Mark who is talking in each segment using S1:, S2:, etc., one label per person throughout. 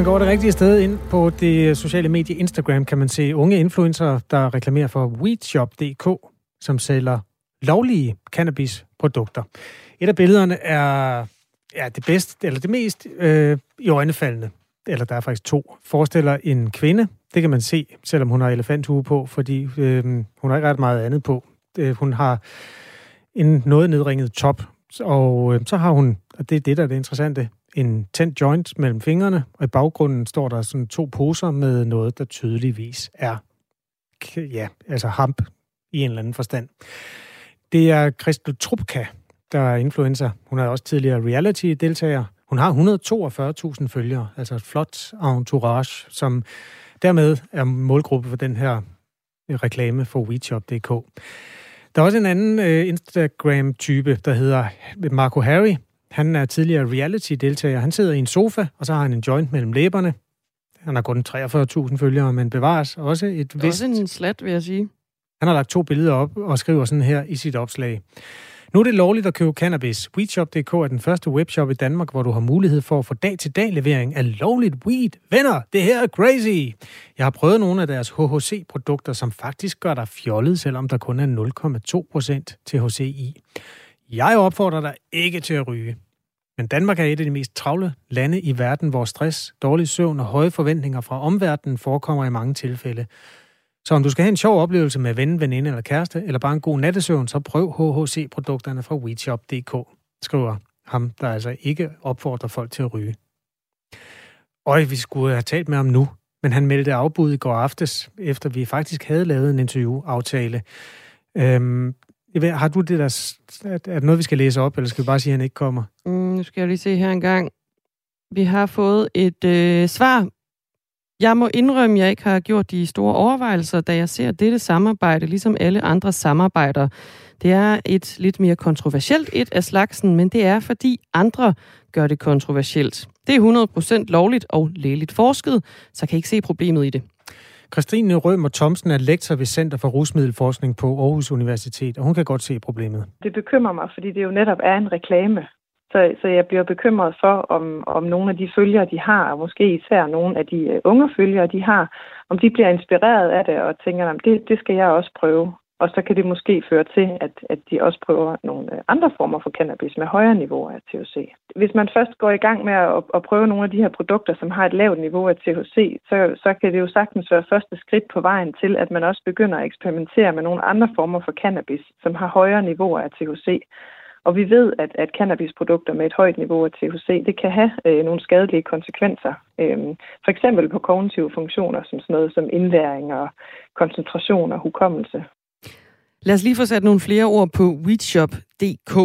S1: Man går det rigtige sted ind på det øh, sociale medie Instagram, kan man se unge influencer, der reklamerer for weedshop.dk, som sælger lovlige cannabisprodukter. Et af billederne er ja, det bedste, eller det mest øh, i øjnefaldende, eller der er faktisk to, forestiller en kvinde. Det kan man se, selvom hun har elefanthue på, fordi øh, hun har ikke ret meget andet på. Øh, hun har en noget nedringet top, og øh, så har hun, og det er det, der er det interessante, en tændt joint mellem fingrene, og i baggrunden står der sådan to poser med noget, der tydeligvis er ja, altså hamp i en eller anden forstand. Det er Christel Trupka, der er influencer. Hun er også tidligere reality-deltager. Hun har 142.000 følgere, altså et flot entourage, som dermed er målgruppe for den her reklame for WeChop.dk. Der er også en anden øh, Instagram-type, der hedder Marco Harry. Han er tidligere reality-deltager. Han sidder i en sofa, og så har han en joint mellem læberne. Han har kun 43.000 følgere, men bevares også et vist...
S2: Også en slat, vil jeg sige.
S1: Han har lagt to billeder op og skriver sådan her i sit opslag. Nu er det lovligt at købe cannabis. Weedshop.dk er den første webshop i Danmark, hvor du har mulighed for at få dag-til-dag levering af lovligt weed. Venner, det her er crazy! Jeg har prøvet nogle af deres HHC-produkter, som faktisk gør dig fjollet, selvom der kun er 0,2% THC i. Jeg opfordrer dig ikke til at ryge. Men Danmark er et af de mest travle lande i verden, hvor stress, dårlig søvn og høje forventninger fra omverdenen forekommer i mange tilfælde. Så om du skal have en sjov oplevelse med ven, veninde eller kæreste, eller bare en god nattesøvn, så prøv HHC-produkterne fra WeShop.dk, skriver ham, der altså ikke opfordrer folk til at ryge. Øj, vi skulle have talt med ham nu, men han meldte afbud i går aftes, efter vi faktisk havde lavet en interviewaftale. Øhm, har du det der... Er det noget, vi skal læse op, eller skal vi bare sige, at han ikke kommer?
S2: Mm, nu skal jeg lige se her en gang. Vi har fået et øh, svar jeg må indrømme, at jeg ikke har gjort de store overvejelser, da jeg ser dette samarbejde, ligesom alle andre samarbejder. Det er et lidt mere kontroversielt et af slagsen, men det er, fordi andre gør det kontroversielt. Det er 100% lovligt og lægeligt forsket, så kan jeg ikke se problemet i det.
S1: Christine Rømer Thomsen er lektor ved Center for Rusmiddelforskning på Aarhus Universitet, og hun kan godt se problemet.
S3: Det bekymrer mig, fordi det jo netop er en reklame. Så, så jeg bliver bekymret for, om, om nogle af de følgere, de har, og måske især nogle af de øh, unge følgere, de har, om de bliver inspireret af det og tænker, at det, det skal jeg også prøve. Og så kan det måske føre til, at, at de også prøver nogle øh, andre former for cannabis med højere niveau af THC. Hvis man først går i gang med at, at prøve nogle af de her produkter, som har et lavt niveau af THC, så, så kan det jo sagtens være første skridt på vejen til, at man også begynder at eksperimentere med nogle andre former for cannabis, som har højere niveauer af THC. Og vi ved, at, at cannabisprodukter med et højt niveau af THC, det kan have øh, nogle skadelige konsekvenser. Øhm, for eksempel på kognitive funktioner, som sådan noget som indlæring og koncentration og hukommelse.
S2: Lad os lige få sat nogle flere ord på weedshop.dk.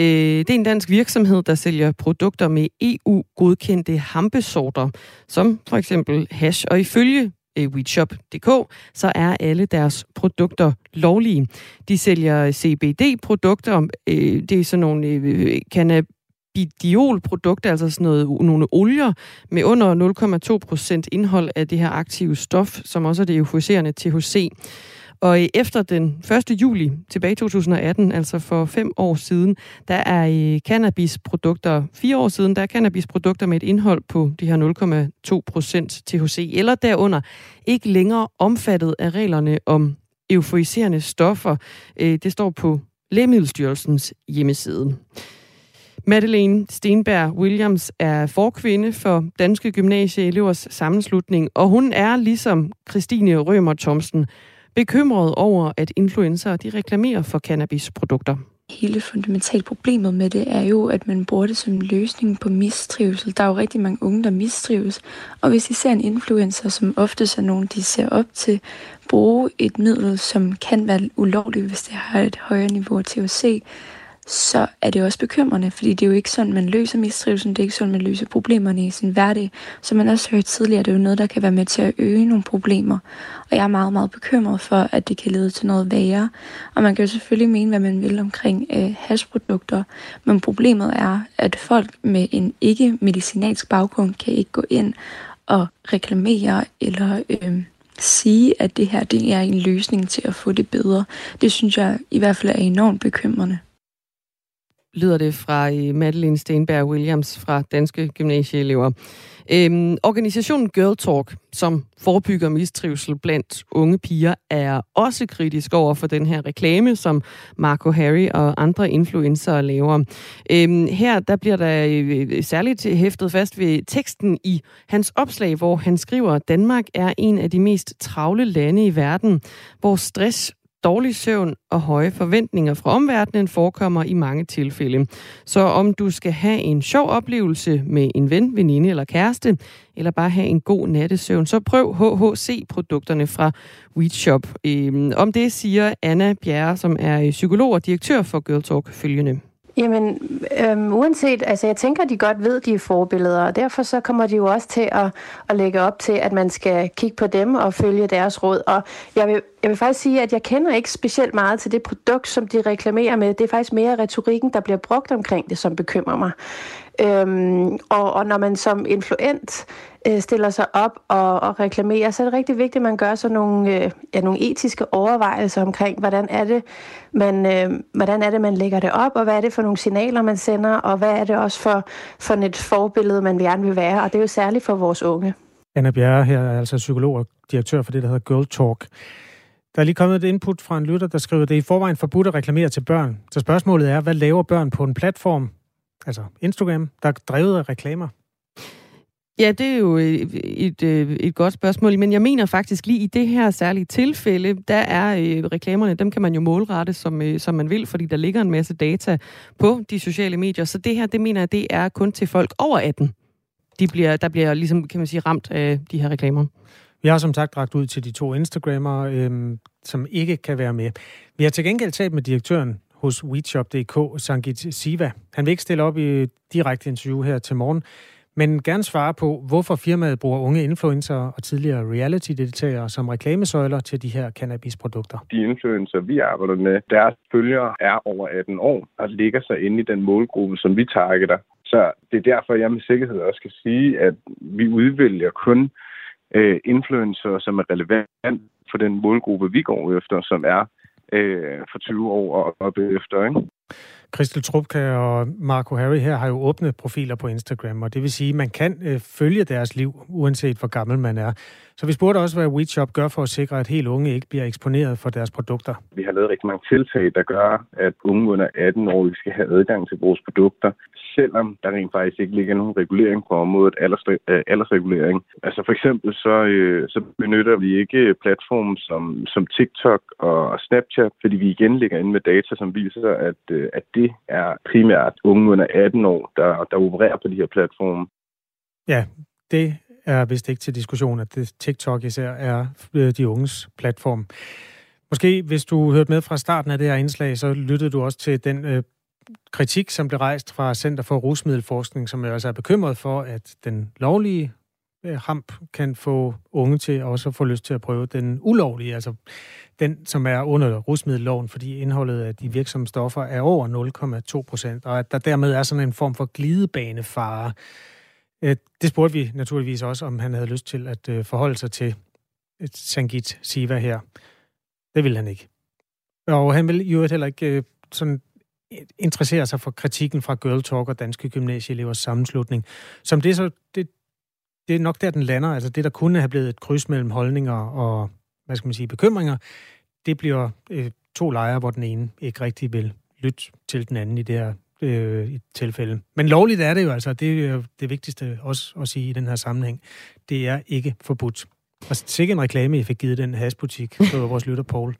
S2: Øh, det er en dansk virksomhed, der sælger produkter med EU-godkendte hampesorter, som for eksempel hash. Og ifølge Øh, WeShop.dk, så er alle deres produkter lovlige. De sælger CBD-produkter, øh, det er sådan nogle øh, cannabidiol-produkter, altså sådan noget, nogle olier med under 0,2% indhold af det her aktive stof, som også er det euforiserende THC. Og efter den 1. juli tilbage i 2018, altså for fem år siden, der er øh, cannabisprodukter, fire år siden, der er cannabisprodukter med et indhold på de her 0,2 procent THC eller derunder, ikke længere omfattet af reglerne om euforiserende stoffer. Øh, det står på Lægemiddelstyrelsens hjemmeside. Madeleine Stenberg Williams er forkvinde for Danske Gymnasieelevers Sammenslutning, og hun er ligesom Christine Rømer Thomsen bekymret over, at influencer de reklamerer for cannabisprodukter.
S4: Hele fundamentalt problemet med det er jo, at man bruger det som en løsning på mistrivsel. Der er jo rigtig mange unge, der mistrives. Og hvis I ser en influencer, som ofte er nogen, de ser op til, bruge et middel, som kan være ulovligt, hvis det har et højere niveau af THC, så er det også bekymrende, fordi det er jo ikke sådan, man løser mistrivelsen, det er ikke sådan, man løser problemerne i sin hverdag. Som man også hørt tidligere, det er jo noget, der kan være med til at øge nogle problemer. Og jeg er meget, meget bekymret for, at det kan lede til noget værre. Og man kan jo selvfølgelig mene, hvad man vil omkring øh, hashprodukter, men problemet er, at folk med en ikke-medicinalsk baggrund kan ikke gå ind og reklamere eller øh, sige, at det her det er en løsning til at få det bedre. Det synes jeg i hvert fald er enormt bekymrende
S2: lyder det fra øh, Madeline Stenberg Williams fra Danske Gymnasieelever. Øhm, organisationen Girl Talk, som forebygger mistrivsel blandt unge piger, er også kritisk over for den her reklame, som Marco Harry og andre influencer laver. Øhm, her der bliver der øh, særligt hæftet fast ved teksten i hans opslag, hvor han skriver, at Danmark er en af de mest travle lande i verden, hvor stress dårlig søvn og høje forventninger fra omverdenen forekommer i mange tilfælde. Så om du skal have en sjov oplevelse med en ven, veninde eller kæreste, eller bare have en god nattesøvn, så prøv HHC-produkterne fra WeedShop. Øhm, om det siger Anna Bjerre, som er psykolog og direktør for Girl Talk, følgende.
S5: Jamen, øhm, uanset, altså jeg tænker, at de godt ved, at de er forbilleder, og derfor så kommer de jo også til at, at lægge op til, at man skal kigge på dem og følge deres råd. Og jeg vil, jeg vil faktisk sige, at jeg kender ikke specielt meget til det produkt, som de reklamerer med. Det er faktisk mere retorikken, der bliver brugt omkring det, som bekymrer mig. Øhm, og, og når man som influent øh, stiller sig op og, og reklamerer, så er det rigtig vigtigt, at man gør sig nogle, øh, ja, nogle etiske overvejelser omkring, hvordan er, det, man, øh, hvordan er det, man lægger det op, og hvad er det for nogle signaler, man sender, og hvad er det også for, for et forbillede, man gerne vil være. Og det er jo særligt for vores unge.
S1: Anna Bjerre her er altså psykolog og direktør for det, der hedder Girl Talk. Der er lige kommet et input fra en lytter, der skriver, det er i forvejen forbudt at reklamere til børn. Så spørgsmålet er, hvad laver børn på en platform, altså Instagram, der er drevet af reklamer?
S2: Ja, det er jo øh, et, et, et godt spørgsmål, men jeg mener faktisk lige i det her særlige tilfælde, der er øh, reklamerne, dem kan man jo målrette, som, øh, som man vil, fordi der ligger en masse data på de sociale medier. Så det her, det mener jeg, det er kun til folk over 18. De bliver, der bliver ligesom, kan man sige, ramt af de her reklamer.
S1: Vi har som sagt ragt ud til de to Instagrammer, øhm, som ikke kan være med. Vi har til gengæld talt med direktøren hos WeShop.dk, Sangit Siva. Han vil ikke stille op i direkte interview her til morgen, men gerne svare på, hvorfor firmaet bruger unge influencer og tidligere reality-deltagere som reklamesøjler til de her cannabisprodukter.
S6: De influencer, vi arbejder med, deres følgere er over 18 år og ligger sig inde i den målgruppe, som vi targeter. Så det er derfor, jeg med sikkerhed også kan sige, at vi udvælger kun øh, influencer, som er relevant for den målgruppe, vi går efter, som er øh, for 20 år og op efter. Ikke?
S1: Christel Trupka og Marco Harry her har jo åbne profiler på Instagram, og det vil sige, at man kan øh, følge deres liv, uanset hvor gammel man er. Så vi spurgte også, hvad WeShop gør for at sikre, at helt unge ikke bliver eksponeret for deres produkter.
S6: Vi har lavet rigtig mange tiltag, der gør, at unge under 18 år skal have adgang til vores produkter, selvom der rent faktisk ikke ligger nogen regulering på området, øh, aldersregulering. Altså for eksempel så, øh, så benytter vi ikke platforme som, som TikTok og Snapchat, fordi vi igen ligger inde med data, som viser, at, øh, at det er primært unge under 18 år, der, der opererer på de her platforme.
S1: Ja, det er vist ikke til diskussion, at det TikTok især er øh, de unges platform. Måske, hvis du hørte med fra starten af det her indslag, så lyttede du også til den øh, kritik, som blev rejst fra Center for Rusmiddelforskning, som jo altså er bekymret for, at den lovlige øh, hamp kan få unge til også at få lyst til at prøve den ulovlige, altså den, som er under rusmiddelloven, fordi indholdet af de virksomme stoffer er over 0,2 procent, og at der dermed er sådan en form for glidebanefare. Øh, det spurgte vi naturligvis også, om han havde lyst til at øh, forholde sig til et Sangit Siva her. Det ville han ikke. Og han ville jo heller ikke øh, sådan interessere sig for kritikken fra Girl Talk og Danske Gymnasieelevers Sammenslutning. Som det, så, det, det er nok der, den lander. Altså det, der kunne have blevet et kryds mellem holdninger og, hvad skal man sige, bekymringer, det bliver øh, to lejre, hvor den ene ikke rigtig vil lytte til den anden i det her øh, i tilfælde. Men lovligt er det jo altså, det er det vigtigste også at sige i den her sammenhæng. Det er ikke forbudt. Og sikkert en reklame, jeg fik givet den hasbutik, på vores lytter Paul.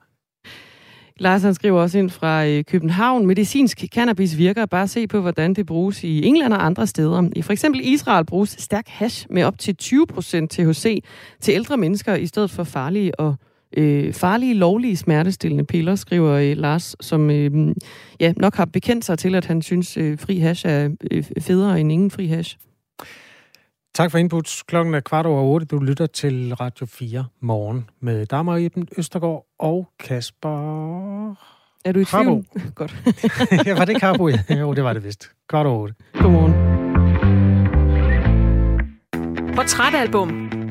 S2: Lars han skriver også ind fra øh, København. Medicinsk cannabis virker. Bare se på, hvordan det bruges i England og andre steder. I for eksempel Israel bruges stærk hash med op til 20% THC til ældre mennesker, i stedet for farlige og øh, farlige, lovlige smertestillende piller, skriver øh, Lars, som øh, ja, nok har bekendt sig til, at han synes, øh, fri hash er øh, federe end ingen fri hash.
S1: Tak for input. Klokken er kvart over otte. Du lytter til Radio 4 morgen med Dagmar Iben Østergaard og Kasper...
S2: Er du i tvivl?
S1: Godt. ja, var det Karbo? Jo, det var det vist. Kvart over otte.
S2: Godmorgen.
S7: Portrætalbum.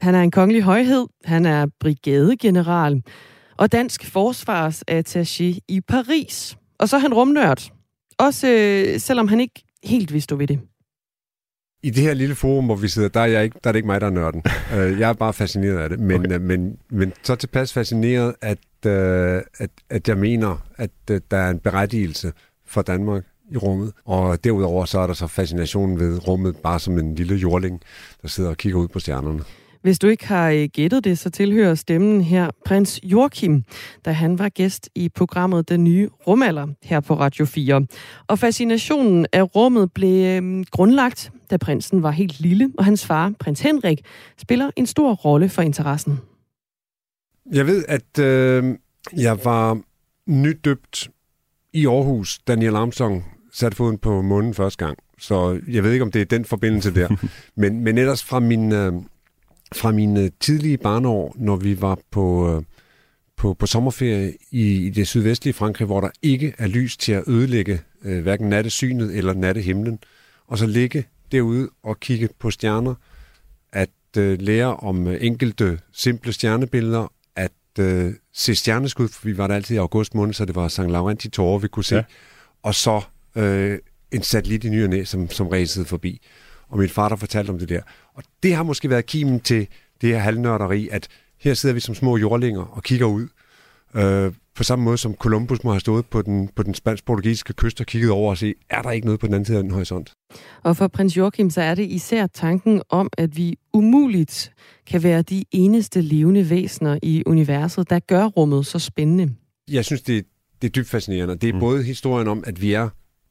S2: Han er en kongelig højhed, han er brigadegeneral og dansk forsvarsattaché i Paris. Og så er han rumnørd. Også øh, selvom han ikke helt vil stå ved det.
S8: I det her lille forum, hvor vi sidder, der er, jeg ikke, der er det ikke mig, der er nørden. uh, jeg er bare fascineret af det. Men, okay. uh, men, men så tilpas fascineret, at, uh, at, at jeg mener, at uh, der er en berettigelse for Danmark i rummet. Og derudover så er der så fascinationen ved rummet bare som en lille jordling, der sidder og kigger ud på stjernerne.
S2: Hvis du ikke har øh, gættet det, så tilhører stemmen her prins Joachim, da han var gæst i programmet Den Nye Rumalder her på Radio 4. Og fascinationen af rummet blev øh, grundlagt, da prinsen var helt lille, og hans far, prins Henrik, spiller en stor rolle for interessen.
S8: Jeg ved, at øh, jeg var nydøbt i Aarhus, Daniel Armstrong satte foden på månen første gang. Så jeg ved ikke, om det er den forbindelse der. men, men ellers fra min, øh, fra mine tidlige barneår, når vi var på, øh, på, på sommerferie i, i det sydvestlige Frankrig, hvor der ikke er lys til at ødelægge øh, hverken nattesynet eller nattehimlen, og så ligge derude og kigge på stjerner, at øh, lære om øh, enkelte simple stjernebilleder, at øh, se stjerneskud, for vi var der altid i august måned, så det var St. Laurent i tårer, vi kunne se, ja. og så øh, en satellit i ny næ, som, som ræsede forbi. Og min far, der fortalte om det der. Og det har måske været kimen til det her halvnørderi, at her sidder vi som små jordlinger og kigger ud. Øh, på samme måde som Columbus må have stået på den, på den spansk-portugisiske kyst og kigget over og se, er der ikke noget på den anden side af den horisont?
S2: Og for prins Joachim, så er det især tanken om, at vi umuligt kan være de eneste levende væsener i universet, der gør rummet så spændende.
S8: Jeg synes, det, det er dybt fascinerende. Det er mm. både historien om, at vi er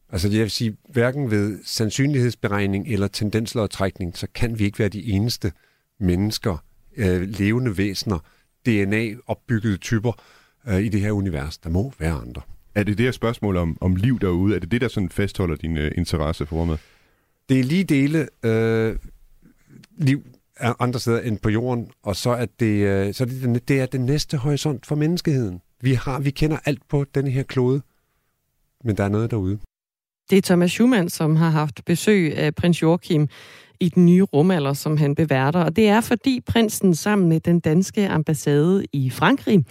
S8: Altså jeg vil sige, hverken ved sandsynlighedsberegning eller tendenslodtrækning, så kan vi ikke være de eneste mennesker, øh, levende væsener, DNA-opbyggede typer øh, i det her univers. Der må være andre.
S9: Er det det her spørgsmål om, om liv derude? Er det det, der sådan fastholder din øh, interesse for rummet?
S8: Det er lige dele øh, liv andre steder end på jorden, og så er det, øh, så er det, det er den næste horisont for menneskeheden. Vi, har, vi kender alt på denne her klode, men der er noget derude.
S2: Det er Thomas Schumann, som har haft besøg af prins Joachim i den nye rumalder, som han beværter. Og det er, fordi prinsen sammen med den danske ambassade i Frankrig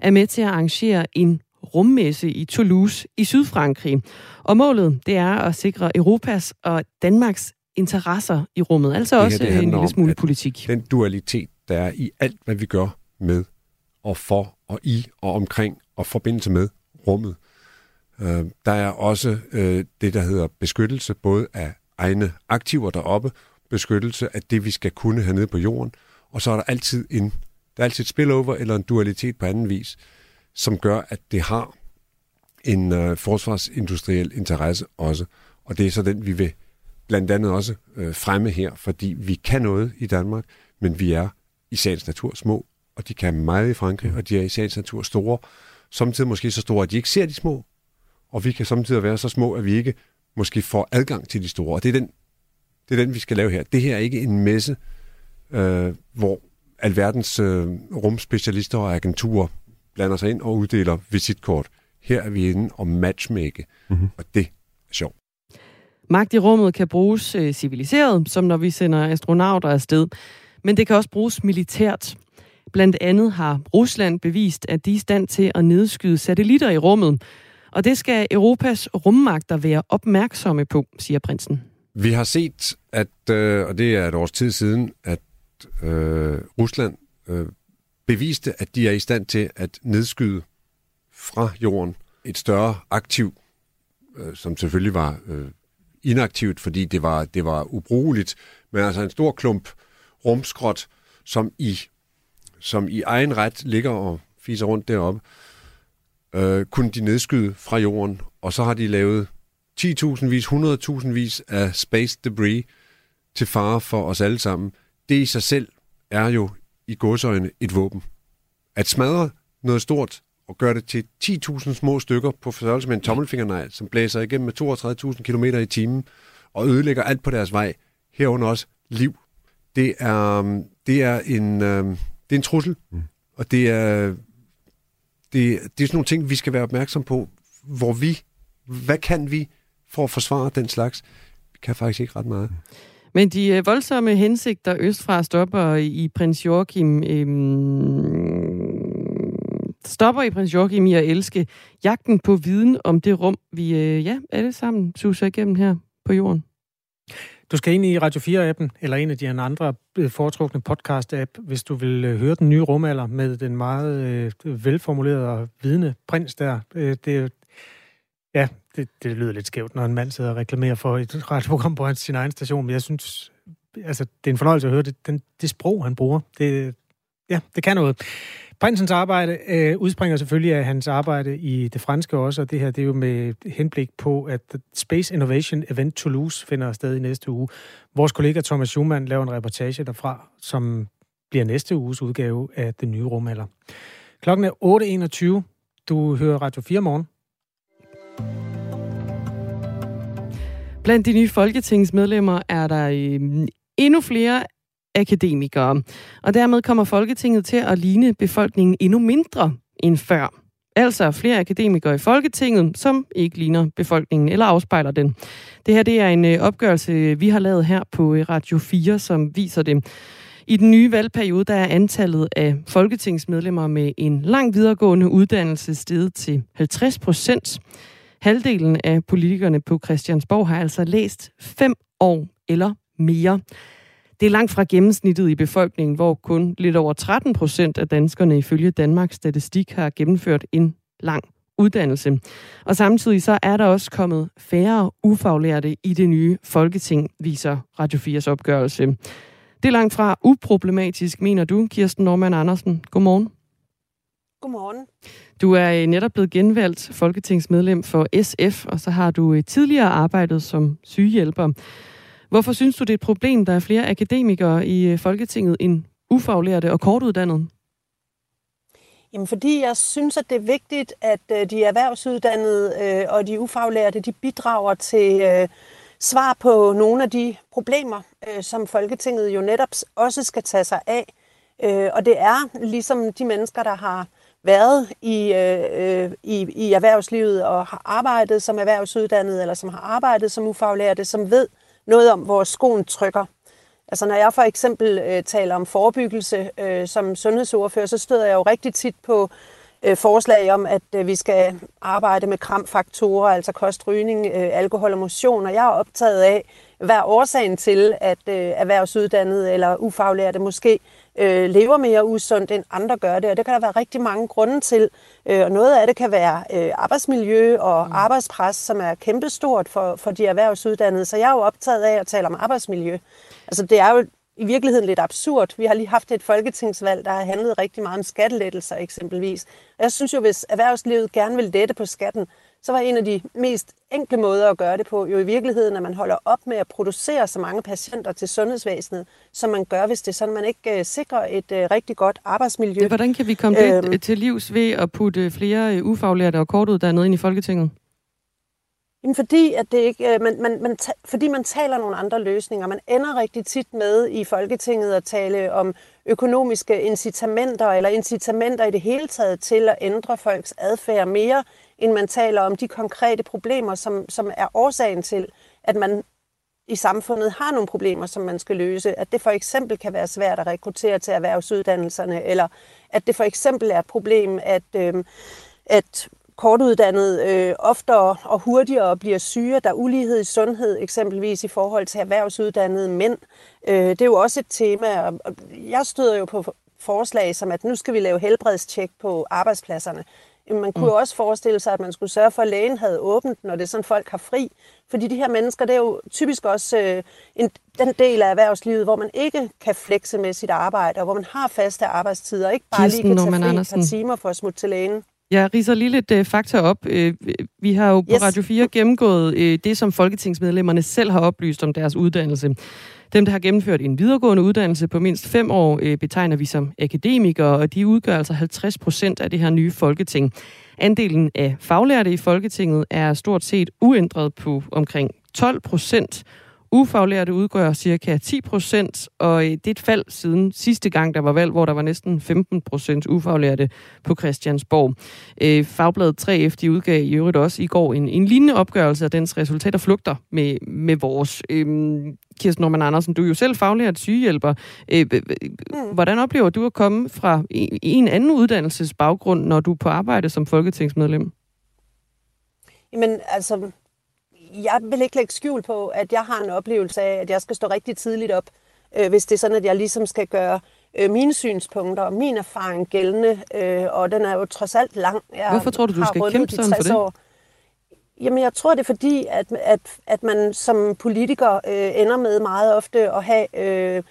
S2: er med til at arrangere en rummesse i Toulouse i Sydfrankrig. Og målet, det er at sikre Europas og Danmarks interesser i rummet. Altså det også her, en lille smule politik.
S8: Den dualitet, der er i alt, hvad vi gør med og for og i og omkring og forbindelse med rummet, Øh, der er også øh, det, der hedder beskyttelse, både af egne aktiver deroppe, beskyttelse af det, vi skal kunne hernede på jorden, og så er der altid en der er altid et spillover eller en dualitet på anden vis, som gør, at det har en øh, forsvarsindustriel interesse også. Og det er så den, vi vil blandt andet også øh, fremme her, fordi vi kan noget i Danmark, men vi er i sagens natur små, og de kan meget i Frankrig, og de er i sagens natur store. Samtidig måske så store, at de ikke ser de små, og vi kan samtidig være så små, at vi ikke måske får adgang til de store. Og det er den, det er den vi skal lave her. Det her er ikke en messe, øh, hvor alverdens øh, rumspecialister og agenturer blander sig ind og uddeler visitkort. Her er vi inde og matchmake, mm-hmm. og det er sjovt.
S2: Magt i rummet kan bruges øh, civiliseret, som når vi sender astronauter afsted, men det kan også bruges militært. Blandt andet har Rusland bevist, at de er i stand til at nedskyde satellitter i rummet, og det skal Europas rummagter være opmærksomme på, siger prinsen.
S8: Vi har set, at, øh, og det er et års tid siden, at øh, Rusland øh, beviste, at de er i stand til at nedskyde fra jorden et større aktiv, øh, som selvfølgelig var øh, inaktivt, fordi det var, det var ubrugeligt, men altså en stor klump rumskrot, som i, som i egen ret ligger og fiser rundt deroppe, øh, kunne de nedskyde fra jorden, og så har de lavet 10.000 vis, 100.000 vis af space debris til fare for os alle sammen. Det i sig selv er jo i godsøjne et våben. At smadre noget stort og gør det til 10.000 små stykker på størrelse med en tommelfingernegl, som blæser igennem med 32.000 km i timen og ødelægger alt på deres vej, herunder også liv. Det er, det er, en, øh, det er en trussel, mm. og det er, det, det er sådan nogle ting, vi skal være opmærksom på, hvor vi, hvad kan vi for at forsvare den slags? Vi kan faktisk ikke ret meget.
S2: Men de øh, voldsomme hensigter østfra stopper i prins Joachim øhm, stopper i prins Joachim i at elske jagten på viden om det rum, vi øh, ja, alle sammen suser igennem her på jorden.
S1: Du skal ind i Radio 4-appen, eller en af de andre øh, foretrukne podcast-app, hvis du vil øh, høre den nye rumalder med den meget øh, velformulerede og vidende prins der. Øh, det, ja, det, det lyder lidt skævt, når en mand sidder og reklamerer for et radioprogram på sin egen station, men jeg synes, altså, det er en fornøjelse at høre det, den, det sprog, han bruger. Det, ja, det kan noget. Prinsens arbejde øh, udspringer selvfølgelig af hans arbejde i det franske også, og det her det er jo med henblik på, at Space Innovation Event Toulouse finder sted i næste uge. Vores kollega Thomas Schumann laver en reportage derfra, som bliver næste uges udgave af den nye rumalder. Klokken er 8.21. Du hører Radio 4 morgen.
S2: Blandt de nye folketingsmedlemmer er der øh, endnu flere akademikere. Og dermed kommer Folketinget til at ligne befolkningen endnu mindre end før. Altså flere akademikere i Folketinget, som ikke ligner befolkningen eller afspejler den. Det her det er en øh, opgørelse, vi har lavet her på øh, Radio 4, som viser det. I den nye valgperiode der er antallet af folketingsmedlemmer med en lang videregående uddannelse steget til 50 procent. Halvdelen af politikerne på Christiansborg har altså læst fem år eller mere. Det er langt fra gennemsnittet i befolkningen, hvor kun lidt over 13 procent af danskerne ifølge Danmarks Statistik har gennemført en lang uddannelse. Og samtidig så er der også kommet færre ufaglærte i det nye Folketing, viser Radio 4's opgørelse. Det er langt fra uproblematisk, mener du, Kirsten Norman Andersen. Godmorgen.
S10: Godmorgen.
S2: Du er øh, netop blevet genvalgt folketingsmedlem for SF, og så har du øh, tidligere arbejdet som sygehjælper. Hvorfor synes du, det er et problem, der er flere akademikere i øh, Folketinget end ufaglærte og kortuddannede?
S10: Jamen, fordi jeg synes, at det er vigtigt, at øh, de erhvervsuddannede øh, og de ufaglærte, de bidrager til svar på nogle af de problemer, som Folketinget jo netop også skal tage sig af. Og det er ligesom de mennesker, der har været i, øh, i, i erhvervslivet og har arbejdet som erhvervsuddannede eller som har arbejdet som ufaglærte, som ved, noget om, hvor skoen trykker. Altså når jeg for eksempel øh, taler om forebyggelse øh, som sundhedsordfører, så støder jeg jo rigtig tit på øh, forslag om, at øh, vi skal arbejde med kramfaktorer, altså kost, rygning, øh, alkohol og motion. Og jeg er optaget af, hvad er årsagen til, at øh, erhvervsuddannede eller ufaglærte måske øh, lever mere usundt, end andre gør det. Og det kan der være rigtig mange grunde til. Øh, og noget af det kan være øh, arbejdsmiljø og mm. arbejdspres, som er kæmpestort for, for de erhvervsuddannede. Så jeg er jo optaget af at tale om arbejdsmiljø. Altså det er jo i virkeligheden lidt absurd. Vi har lige haft et folketingsvalg, der har handlet rigtig meget om skattelettelser eksempelvis. Og jeg synes jo, hvis erhvervslivet gerne vil lette på skatten, så var en af de mest enkle måder at gøre det på jo i virkeligheden, at man holder op med at producere så mange patienter til sundhedsvæsenet, som man gør, hvis det er sådan, man ikke uh, sikrer et uh, rigtig godt arbejdsmiljø.
S2: Hvordan kan vi komme øhm, det til livs ved at putte flere uh, ufaglærte og kortuddannede ind i Folketinget?
S10: Jamen fordi, at det ikke, man, man, man, fordi man taler nogle andre løsninger. Man ender rigtig tit med i Folketinget at tale om økonomiske incitamenter, eller incitamenter i det hele taget til at ændre folks adfærd mere, end man taler om de konkrete problemer, som, som er årsagen til, at man i samfundet har nogle problemer, som man skal løse. At det for eksempel kan være svært at rekruttere til erhvervsuddannelserne, eller at det for eksempel er et problem, at, øh, at kortuddannede øh, oftere og hurtigere bliver syge. Der er ulighed i sundhed, eksempelvis i forhold til erhvervsuddannede mænd. Øh, det er jo også et tema, og jeg støder jo på forslag som, at nu skal vi lave helbredstjek på arbejdspladserne. Man kunne mm. jo også forestille sig, at man skulle sørge for, at lægen havde åbent, når det er sådan, folk har fri. Fordi de her mennesker, det er jo typisk også øh, en, den del af erhvervslivet, hvor man ikke kan flekse med sit arbejde, og hvor man har faste arbejdstider, ikke bare Kirsten lige kan tage fri et par timer for at smutte til lægen.
S2: Jeg riser lige lidt uh, fakta op. Uh, vi har jo på
S10: Yes.
S2: Radio 4 gennemgået uh, det, som folketingsmedlemmerne selv har oplyst om deres uddannelse. Dem, der har gennemført en videregående uddannelse på mindst fem år, uh, betegner vi som akademikere, og de udgør altså 50 procent af det her nye folketing. Andelen af faglærte i Folketinget er stort set uændret på omkring 12 procent. Ufaglærte udgør cirka 10 procent, og øh, det er et fald siden sidste gang, der var valg, hvor der var næsten 15 procent ufaglærte på Christiansborg. Øh, Fagbladet 3F de udgav i øvrigt også i går en, en lignende opgørelse af dens resultater flugter med, med vores. Øhm, Kirsten Norman Andersen, du er jo selv faglært sygehjælper. Øh, øh, hvordan oplever du at komme fra i en anden uddannelsesbaggrund, når du er på arbejde som folketingsmedlem?
S10: Jamen, altså, jeg vil ikke lægge skjul på, at jeg har en oplevelse af, at jeg skal stå rigtig tidligt op, øh, hvis det er sådan, at jeg ligesom skal gøre øh, mine synspunkter og min erfaring gældende, øh, og den er jo trods alt lang. Jeg
S2: Hvorfor tror du, du skal kæmpe sådan for
S10: 60
S2: det?
S10: År. Jamen, jeg tror, det er fordi, at, at, at man som politiker øh, ender med meget ofte at have øh,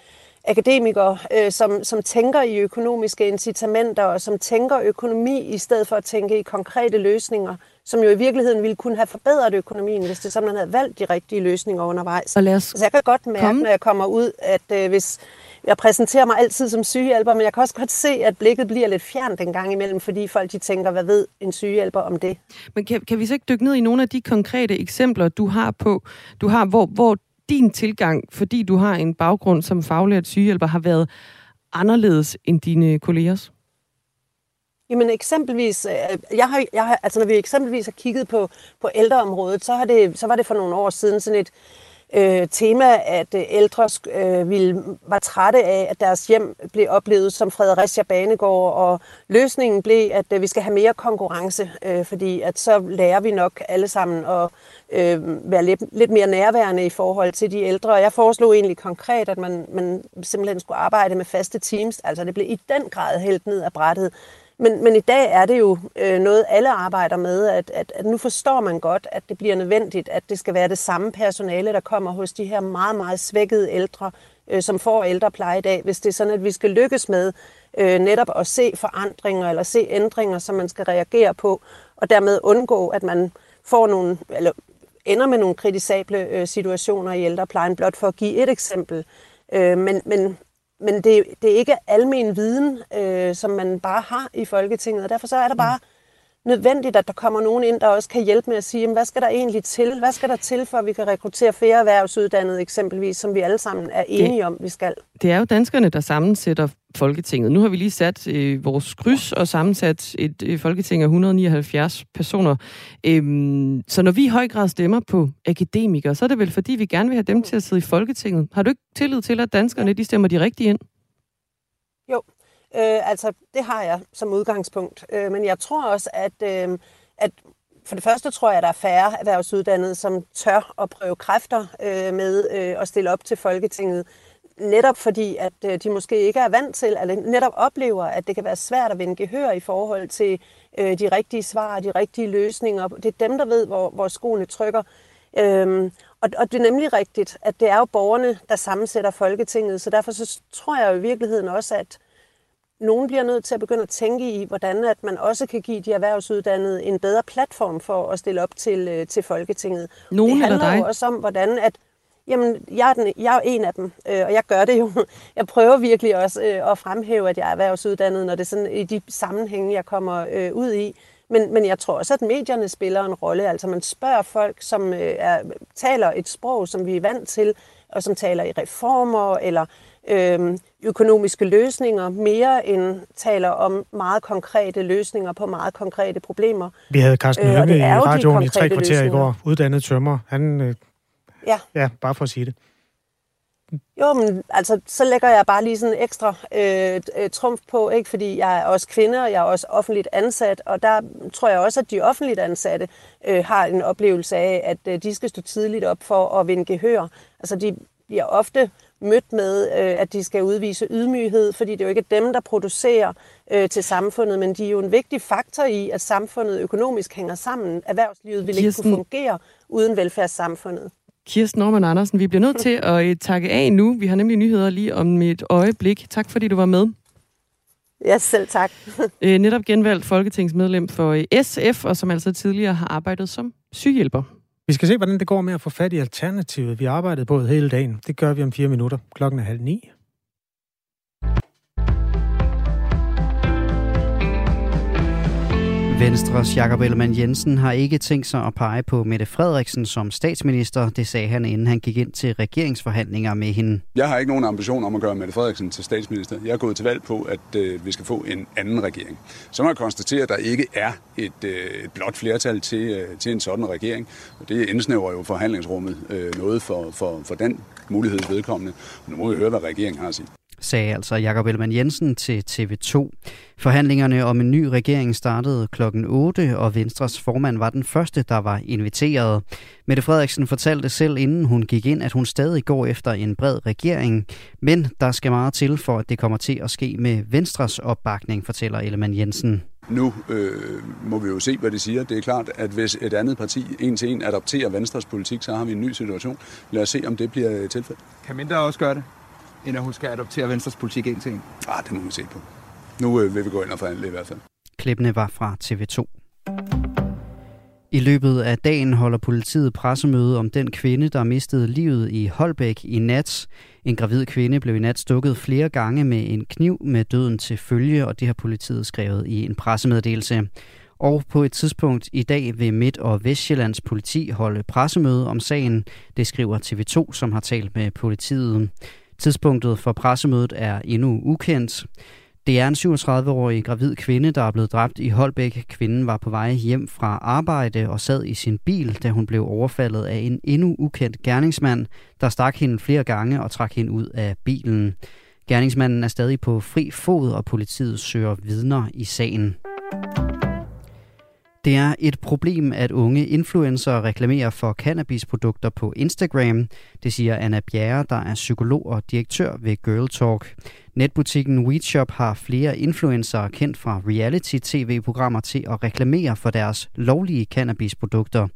S10: akademikere, øh, som, som tænker i økonomiske incitamenter, og som tænker økonomi i stedet for at tænke i konkrete løsninger, som jo i virkeligheden ville kunne have forbedret økonomien, hvis det sådan, man havde valgt de rigtige løsninger undervejs.
S2: Og lad os
S10: Så jeg kan godt mærke,
S2: komme-
S10: når jeg kommer ud, at øh, hvis jeg præsenterer mig altid som sygehjælper, men jeg kan også godt se, at blikket bliver lidt fjernt en gang imellem, fordi folk de tænker, hvad ved en sygehjælper om det?
S2: Men kan, kan vi så ikke dykke ned i nogle af de konkrete eksempler, du har på, du har, hvor, hvor din tilgang, fordi du har en baggrund som faglært sygehjælper, har været anderledes end dine kollegers?
S10: Jamen eksempelvis, øh, jeg har, jeg har, altså når vi eksempelvis har kigget på, på ældreområdet, så, har det, så var det for nogle år siden sådan et øh, tema, at øh, ældre øh, ville, var trætte af, at deres hjem blev oplevet som Fredericia Banegård, og løsningen blev, at øh, vi skal have mere konkurrence, øh, fordi at så lærer vi nok alle sammen at øh, være lidt, lidt mere nærværende i forhold til de ældre. Og jeg foreslog egentlig konkret, at man, man simpelthen skulle arbejde med faste teams, altså det blev i den grad helt ned af brættet. Men, men i dag er det jo øh, noget, alle arbejder med, at, at, at nu forstår man godt, at det bliver nødvendigt, at det skal være det samme personale, der kommer hos de her meget, meget svækkede ældre, øh, som får ældrepleje i dag, hvis det er sådan, at vi skal lykkes med øh, netop at se forandringer eller se ændringer, som man skal reagere på, og dermed undgå, at man får nogle, eller ender med nogle kritisable øh, situationer i ældreplejen, blot for at give et eksempel. Øh, men, men men det, det er ikke almen viden, øh, som man bare har i Folketinget, og derfor så er det bare nødvendigt, at der kommer nogen ind, der også kan hjælpe med at sige, jamen, hvad skal der egentlig til? Hvad skal der til, for at vi kan rekruttere flere erhvervsuddannede eksempelvis, som vi alle sammen er enige om, vi skal?
S2: Det er jo danskerne, der sammensætter Folketinget. Nu har vi lige sat øh, vores kryds og sammensat et øh, Folketing af 179 personer. Øhm, så når vi i høj grad stemmer på akademikere, så er det vel fordi, vi gerne vil have dem til at sidde i Folketinget. Har du ikke tillid til, at danskerne de stemmer de rigtige ind?
S10: Jo, øh, altså det har jeg som udgangspunkt. Øh, men jeg tror også, at, øh, at for det første tror jeg, at der er færre erhvervsuddannede, som tør at prøve kræfter øh, med øh, at stille op til Folketinget. Netop fordi, at øh, de måske ikke er vant til, eller netop oplever, at det kan være svært at vinde gehør i forhold til øh, de rigtige svar, de rigtige løsninger. Det er dem, der ved, hvor, hvor skoene trykker. Øhm, og, og det er nemlig rigtigt, at det er jo borgerne, der sammensætter Folketinget, så derfor så tror jeg jo i virkeligheden også, at nogen bliver nødt til at begynde at tænke i, hvordan at man også kan give de erhvervsuddannede en bedre platform for at stille op til, øh, til Folketinget.
S2: Nogen
S10: det
S2: eller
S10: handler
S2: dig?
S10: jo også om, hvordan at Jamen, jeg er, den, jeg er en af dem, øh, og jeg gør det jo. Jeg prøver virkelig også øh, at fremhæve, at jeg er erhvervsuddannet, når det er sådan i de sammenhænge, jeg kommer øh, ud i. Men, men jeg tror også, at medierne spiller en rolle. Altså man spørger folk, som øh, er, taler et sprog, som vi er vant til, og som taler i reformer eller øh, økonomiske løsninger, mere end taler om meget konkrete løsninger på meget konkrete problemer.
S1: Vi havde Carsten
S10: Øh,
S1: Hønge
S10: det
S1: i radioen i tre kvarter i
S10: løsninger.
S1: går, uddannet tømmer. Han, øh,
S10: Ja.
S1: ja, bare for at sige det.
S10: Jo, men altså, så lægger jeg bare lige sådan en ekstra øh, øh, trumf på, ikke? fordi jeg er også kvinde, og jeg er også offentligt ansat, og der tror jeg også, at de offentligt ansatte øh, har en oplevelse af, at øh, de skal stå tidligt op for at vinde gehør. Altså, de bliver ofte mødt med, øh, at de skal udvise ydmyghed, fordi det er jo ikke dem, der producerer øh, til samfundet, men de er jo en vigtig faktor i, at samfundet økonomisk hænger sammen. Erhvervslivet vil ikke kunne fungere uden velfærdssamfundet.
S2: Kirsten Norman Andersen, vi bliver nødt til at øh, takke af nu. Vi har nemlig nyheder lige om et øjeblik. Tak fordi du var med.
S10: Ja, selv tak.
S2: øh, netop genvalgt folketingsmedlem for øh, SF, og som altså tidligere har arbejdet som sygehjælper.
S1: Vi skal se, hvordan det går med at få fat i alternativet. Vi har arbejdet på det hele dagen. Det gør vi om fire minutter. Klokken er halv ni.
S11: Venstres Jakob Ellemann Jensen har ikke tænkt sig at pege på Mette Frederiksen som statsminister. Det sagde han, inden han gik ind til regeringsforhandlinger med hende.
S12: Jeg har ikke nogen ambition om at gøre Mette Frederiksen til statsminister. Jeg er gået til valg på, at øh, vi skal få en anden regering. Så må jeg konstatere, at der ikke er et, øh, et blot flertal til, øh, til en sådan regering. Og det indsnæver jo forhandlingsrummet øh, noget for, for, for den mulighed vedkommende. Nu må vi høre, hvad regeringen har at sige
S11: sagde altså Jakob Ellemann Jensen til TV2. Forhandlingerne om en ny regering startede klokken 8, og Venstres formand var den første, der var inviteret. Mette Frederiksen fortalte selv, inden hun gik ind, at hun stadig går efter en bred regering, men der skal meget til for, at det kommer til at ske med Venstres opbakning, fortæller Ellemann Jensen.
S12: Nu øh, må vi jo se, hvad de siger. Det er klart, at hvis et andet parti en til en adopterer Venstres politik, så har vi en ny situation. Lad os se, om det bliver tilfældet.
S13: Kan mindre også gøre det? End at hun skal adoptere Venstres politik en til en?
S12: Ah, det må vi se på. Nu øh, vil vi gå ind og forhandle i hvert fald.
S11: Klippene var fra TV2. I løbet af dagen holder politiet pressemøde om den kvinde, der mistede livet i Holbæk i nat. En gravid kvinde blev i nat stukket flere gange med en kniv med døden til følge, og det har politiet skrevet i en pressemeddelelse. Og på et tidspunkt i dag vil Midt- og Vestjyllands politi holde pressemøde om sagen. Det skriver TV2, som har talt med politiet. Tidspunktet for pressemødet er endnu ukendt. Det er en 37-årig gravid kvinde, der er blevet dræbt i Holbæk. Kvinden var på vej hjem fra arbejde og sad i sin bil, da hun blev overfaldet af en endnu ukendt gerningsmand, der stak hende flere gange og trak hende ud af bilen. Gerningsmanden er stadig på fri fod, og politiet søger vidner i sagen. Det er et problem, at unge influencer reklamerer for cannabisprodukter på Instagram. Det siger Anna Bjerre, der er psykolog og direktør ved Girl Talk. Netbutikken WeShop har flere influencer kendt fra reality-tv-programmer til at reklamere for deres lovlige cannabisprodukter.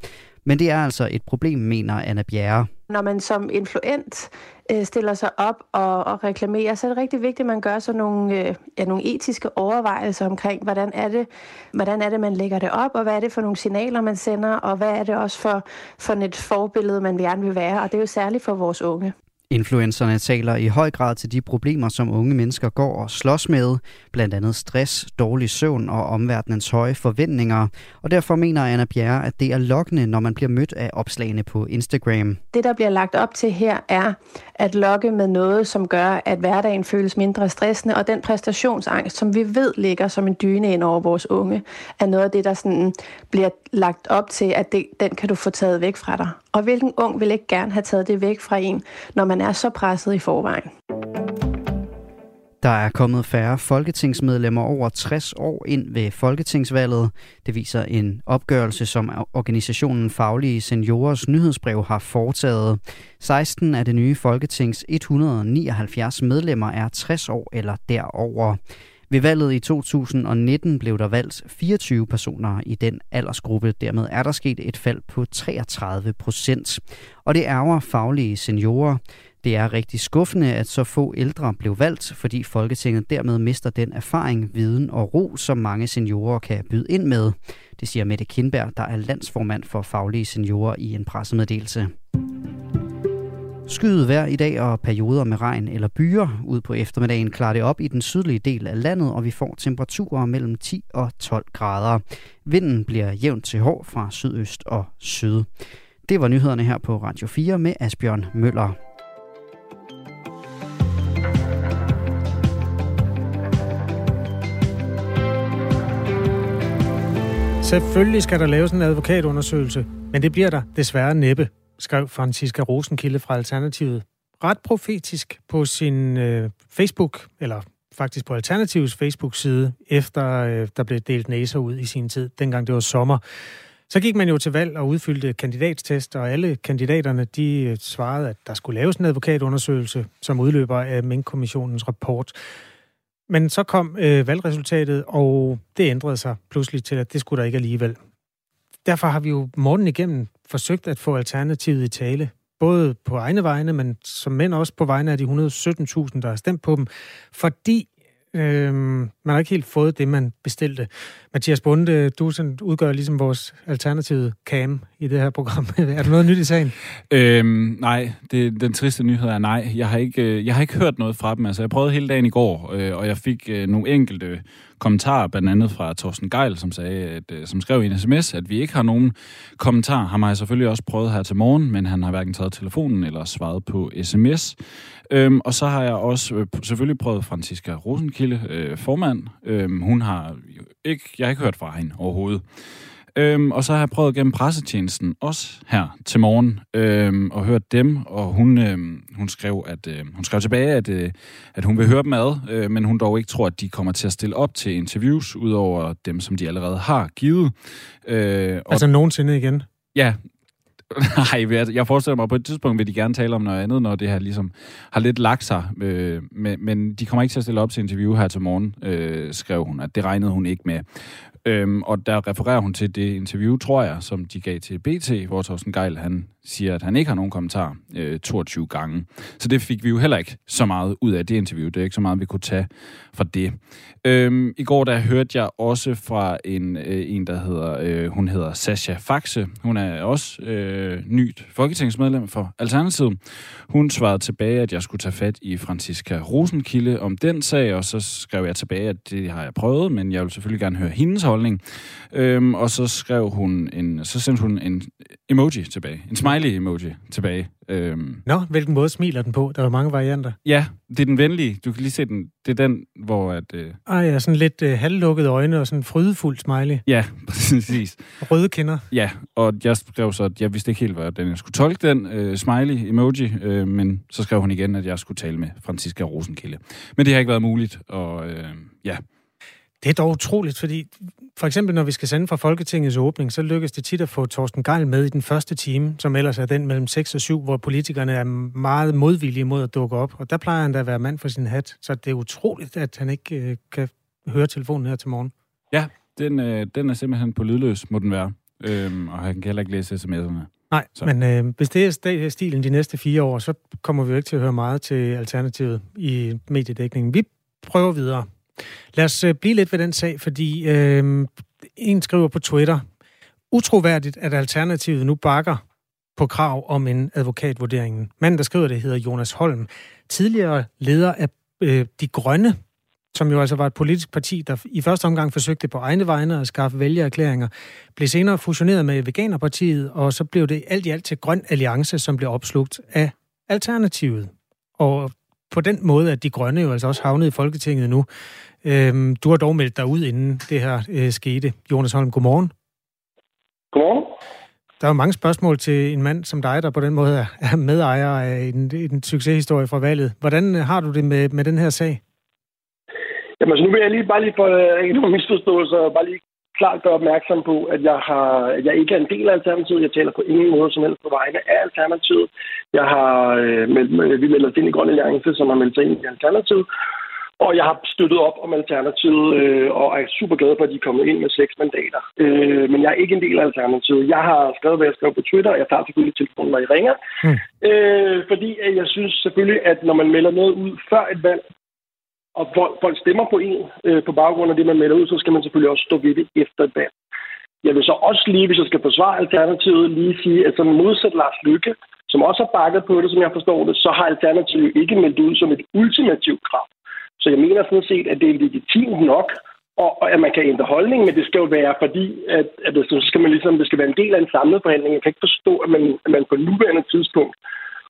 S11: Men det er altså et problem, mener Anna Bjerre.
S5: Når man som influent øh, stiller sig op og, og reklamerer, så er det rigtig vigtigt, at man gør sådan nogle, øh, ja, nogle etiske overvejelser omkring, hvordan er, det, hvordan er det, man lægger det op, og hvad er det for nogle signaler, man sender, og hvad er det også for, for et forbillede, man gerne vil være. Og det er jo særligt for vores unge.
S11: Influencerne taler i høj grad til de problemer, som unge mennesker går og slås med, blandt andet stress, dårlig søvn og omverdenens høje forventninger. Og derfor mener Anna Bjerre, at det er lokkende, når man bliver mødt af opslagene på Instagram.
S5: Det, der bliver lagt op til her, er at lokke med noget, som gør, at hverdagen føles mindre stressende, og den præstationsangst, som vi ved ligger som en dyne ind over vores unge, er noget af det, der sådan bliver lagt op til, at det, den kan du få taget væk fra dig. Og hvilken ung vil ikke gerne have taget det væk fra en, når man er så presset i forvejen?
S11: Der er kommet færre folketingsmedlemmer over 60 år ind ved folketingsvalget. Det viser en opgørelse, som organisationen Faglige Seniorers nyhedsbrev har foretaget. 16 af det nye folketings 179 medlemmer er 60 år eller derover. Ved valget i 2019 blev der valgt 24 personer i den aldersgruppe. Dermed er der sket et fald på 33 procent. Og det ærger faglige seniorer. Det er rigtig skuffende, at så få ældre blev valgt, fordi Folketinget dermed mister den erfaring, viden og ro, som mange seniorer kan byde ind med. Det siger Mette Kindberg, der er landsformand for faglige seniorer i en pressemeddelelse. Skyet vejr i dag og perioder med regn eller byer. Ud på eftermiddagen klarer det op i den sydlige del af landet, og vi får temperaturer mellem 10 og 12 grader. Vinden bliver jævnt til hård fra sydøst og syd. Det var nyhederne her på Radio 4 med Asbjørn Møller.
S1: Selvfølgelig skal der laves en advokatundersøgelse, men det bliver der desværre næppe, skrev Franziska Rosenkilde fra Alternativet. Ret profetisk på sin øh, Facebook, eller faktisk på Alternativets Facebook-side, efter øh, der blev delt næser ud i sin tid, dengang det var sommer. Så gik man jo til valg og udfyldte kandidatstest, og alle kandidaterne de øh, svarede, at der skulle laves en advokatundersøgelse, som udløber af Mink-kommissionens rapport. Men så kom øh, valgresultatet, og det ændrede sig pludselig til, at det skulle der ikke alligevel. Derfor har vi jo morgen igennem forsøgt at få alternativet i tale. Både på egne vegne, men som mænd også på vegne af de 117.000, der har stemt på dem. Fordi Øhm, man har ikke helt fået det, man bestilte. Mathias Bunde, du sådan udgør ligesom vores alternative cam i det her program. er der noget nyt i sagen?
S14: Øhm, nej, det, den triste nyhed er nej. Jeg har, ikke, øh, jeg har ikke hørt noget fra dem. Altså, jeg prøvede hele dagen i går, øh, og jeg fik øh, nogle enkelte kommentarer, blandt andet fra Thorsten Geil, som, sagde, at, øh, som skrev i en sms, at vi ikke har nogen kommentar. Han har jeg selvfølgelig også prøvet her til morgen, men han har hverken taget telefonen eller svaret på sms. Øhm, og så har jeg også øh, selvfølgelig prøvet Franziska Rosenkilde, øh, formand. Øhm, hun har ikke, jeg har ikke hørt fra hende overhovedet. Øhm, og så har jeg prøvet gennem pressetjenesten også her til morgen øhm, og hørt dem, og hun, øhm, hun skrev at øh, hun skrev tilbage, at, øh, at hun vil høre dem ad, øh, men hun dog ikke tror, at de kommer til at stille op til interviews, udover dem, som de allerede har givet. Øh, og,
S1: Altså nogensinde igen?
S14: Ja, Nej, jeg- jeg forestiller mig, at på et tidspunkt vil de gerne tale om noget andet, når det her ligesom har lidt lagt sig. Øh, men, men de kommer ikke til at stille op til interview her til morgen, øh, skrev hun, at det regnede hun ikke med. Øhm, og der refererer hun til det interview, tror jeg, som de gav til BT, hvor Thorsten Geil, han siger, at han ikke har nogen kommentar øh, 22 gange. Så det fik vi jo heller ikke så meget ud af det interview. Det er ikke så meget, vi kunne tage fra det. Øhm, I går der hørte jeg også fra en, øh, en der hedder, øh, hun hedder Sasha Faxe. Hun er også øh, nyt folketingsmedlem for Alternativet. Hun svarede tilbage, at jeg skulle tage fat i Franziska Rosenkilde om den sag, og så skrev jeg tilbage, at det har jeg prøvet, men jeg vil selvfølgelig gerne høre hendes holdning. Øhm, og så skrev hun en, så sendte hun en emoji tilbage, en smiley emoji tilbage. Øhm,
S1: Nå, hvilken måde smiler den på? Der er mange varianter.
S14: ja, det er den venlige. Du kan lige se den. Det er den, hvor at... Øh,
S1: Ej, ja, sådan lidt øh, halvlukkede øjne og sådan en frydefuld smiley.
S14: ja, præcis.
S1: Røde kinder.
S14: Ja, og jeg skrev så, at jeg vidste ikke helt, hvordan jeg skulle tolke den øh, smiley-emoji, øh, men så skrev hun igen, at jeg skulle tale med Franziska Rosenkilde. Men det har ikke været muligt, og øh, ja.
S1: Det er dog utroligt, fordi for eksempel når vi skal sende fra Folketingets åbning, så lykkes det tit at få Torsten Geil med i den første time, som ellers er den mellem 6 og 7, hvor politikerne er meget modvillige mod at dukke op. Og der plejer han da at være mand for sin hat. Så det er utroligt, at han ikke øh, kan høre telefonen her til morgen.
S14: Ja, den, øh, den er simpelthen på lydløs, må den være. Øhm, og han kan heller ikke læse sms'erne.
S1: Nej, så. men øh, hvis det er stilen de næste fire år, så kommer vi jo ikke til at høre meget til Alternativet i mediedækningen. Vi prøver videre. Lad os øh, blive lidt ved den sag, fordi øh, en skriver på Twitter, utroværdigt, at Alternativet nu bakker på krav om en advokatvurdering. Manden, der skriver det, hedder Jonas Holm. Tidligere leder af øh, De Grønne, som jo altså var et politisk parti, der i første omgang forsøgte på egne vegne at skaffe vælgererklæringer, blev senere fusioneret med Veganerpartiet, og så blev det alt i alt til Grøn Alliance, som blev opslugt af Alternativet. Og på den måde, at De Grønne jo altså også havnede i Folketinget nu. Øhm, du har dog meldt dig ud, inden det her øh, skete. Jonas Holm, godmorgen.
S15: Godmorgen.
S1: Der er jo mange spørgsmål til en mand som dig, der på den måde er- er medejer af en, en succeshistorie fra valget. Hvordan øh, har du det med, med den her sag?
S15: Jamen, så nu vil jeg lige bare lige for øh, ikke nogen misforståelser, bare lige klart gøre opmærksom på, at jeg, har, at jeg ikke er en del af Alternativet. Jeg taler på ingen måde som helst på vegne af Alternativet. Jeg har øh, meldt, vi melder os ind i Grøn Alliance, som har meldt sig ind i Alternativet. Og jeg har støttet op om Alternativet, øh, og er super glad for, at de er kommet ind med seks mandater. Øh, men jeg er ikke en del af Alternativet. Jeg har skrevet, hvad jeg skrev på Twitter, og jeg tager selvfølgelig telefonen, når I ringer.
S1: Mm.
S15: Øh, fordi jeg synes selvfølgelig, at når man melder noget ud før et valg, og folk, folk stemmer på en øh, på baggrund af det, man melder ud, så skal man selvfølgelig også stå ved det efter et valg. Jeg vil så også lige, hvis jeg skal forsvare Alternativet, lige sige, at sådan modsat Lars Lykke, som også har bakket på det, som jeg forstår det, så har Alternativet ikke meldt ud som et ultimativt krav. Så jeg mener sådan set, at det er legitimt nok, og, og at man kan ændre holdning, men det skal jo være fordi, at, at det, så skal man ligesom, det skal være en del af en samlet forhandling. Jeg kan ikke forstå, at man, at man på nuværende tidspunkt,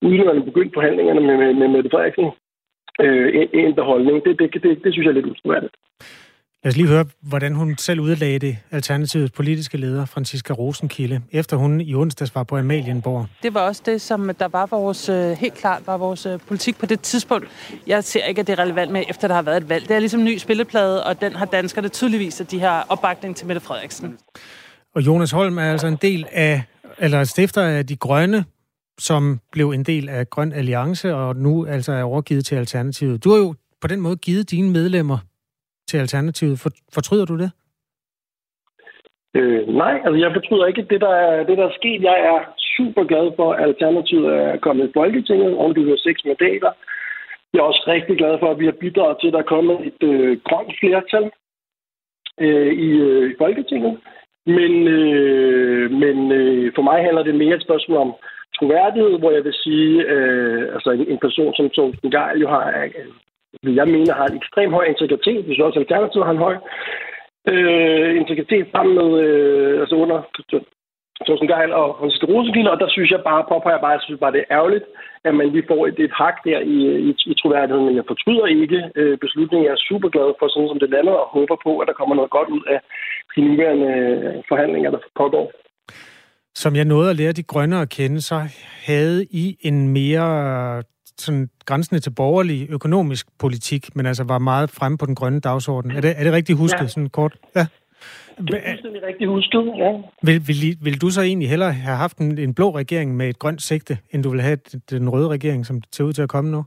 S15: uden at man er begyndt forhandlingerne med, med, med Mette Frederiksen, øh, ændre holdning. Det, det, det, det synes jeg er lidt utroværdigt.
S1: Lad os lige høre, hvordan hun selv udlagde det Alternativets politiske leder, Franziska Rosenkilde, efter hun i onsdags var på Amalienborg.
S16: Det var også det, som der var vores, øh, helt klart var vores øh, politik på det tidspunkt. Jeg ser ikke, at det er relevant med, efter der har været et valg. Det er ligesom en ny spilleplade, og den har danskerne tydeligvis, at de har opbakning til Mette Frederiksen.
S1: Og Jonas Holm er altså en del af, eller stifter af De Grønne, som blev en del af Grøn Alliance, og nu altså er overgivet til Alternativet. Du har jo på den måde givet dine medlemmer til Alternativet. Fortryder du det?
S15: Øh, nej, altså jeg fortryder ikke det, der er, det, der er sket. Jeg er super glad for, at Alternativet er kommet i Folketinget, og det har seks mandater. Jeg er også rigtig glad for, at vi har bidraget til, at der er kommet et øh, grønt flertal øh, i, øh, i Folketinget. Men, øh, men øh, for mig handler det mere et spørgsmål om troværdighed, hvor jeg vil sige, øh, altså en, en person som Thorsten Geil jo har, øh, jeg mener, har en ekstrem høj integritet, hvis også Alternativet har en høj øh, integritet sammen med, øh, altså under Thorsten Geil og Hans Rosenkilde, og der synes jeg bare, påpeger jeg bare, jeg synes bare, det er ærgerligt, at man lige får et, et hak der i, i, i troværdigheden, men jeg fortryder ikke øh, beslutningen. Jeg er super glad for sådan, som det lander, og håber på, at der kommer noget godt ud af de nuværende øh, forhandlinger, der pågår.
S1: Som jeg nåede at lære de grønne at kende, så havde I en mere sådan grænsende til borgerlig økonomisk politik, men altså var meget fremme på den grønne dagsorden. Er det, er det rigtigt husket, ja. sådan kort? Ja.
S15: Det er fuldstændig rigtigt husket, ja.
S1: Vil, vil, vil du så egentlig hellere have haft en, en blå regering med et grønt sigte, end du vil have den røde regering, som ser ud til at komme nu?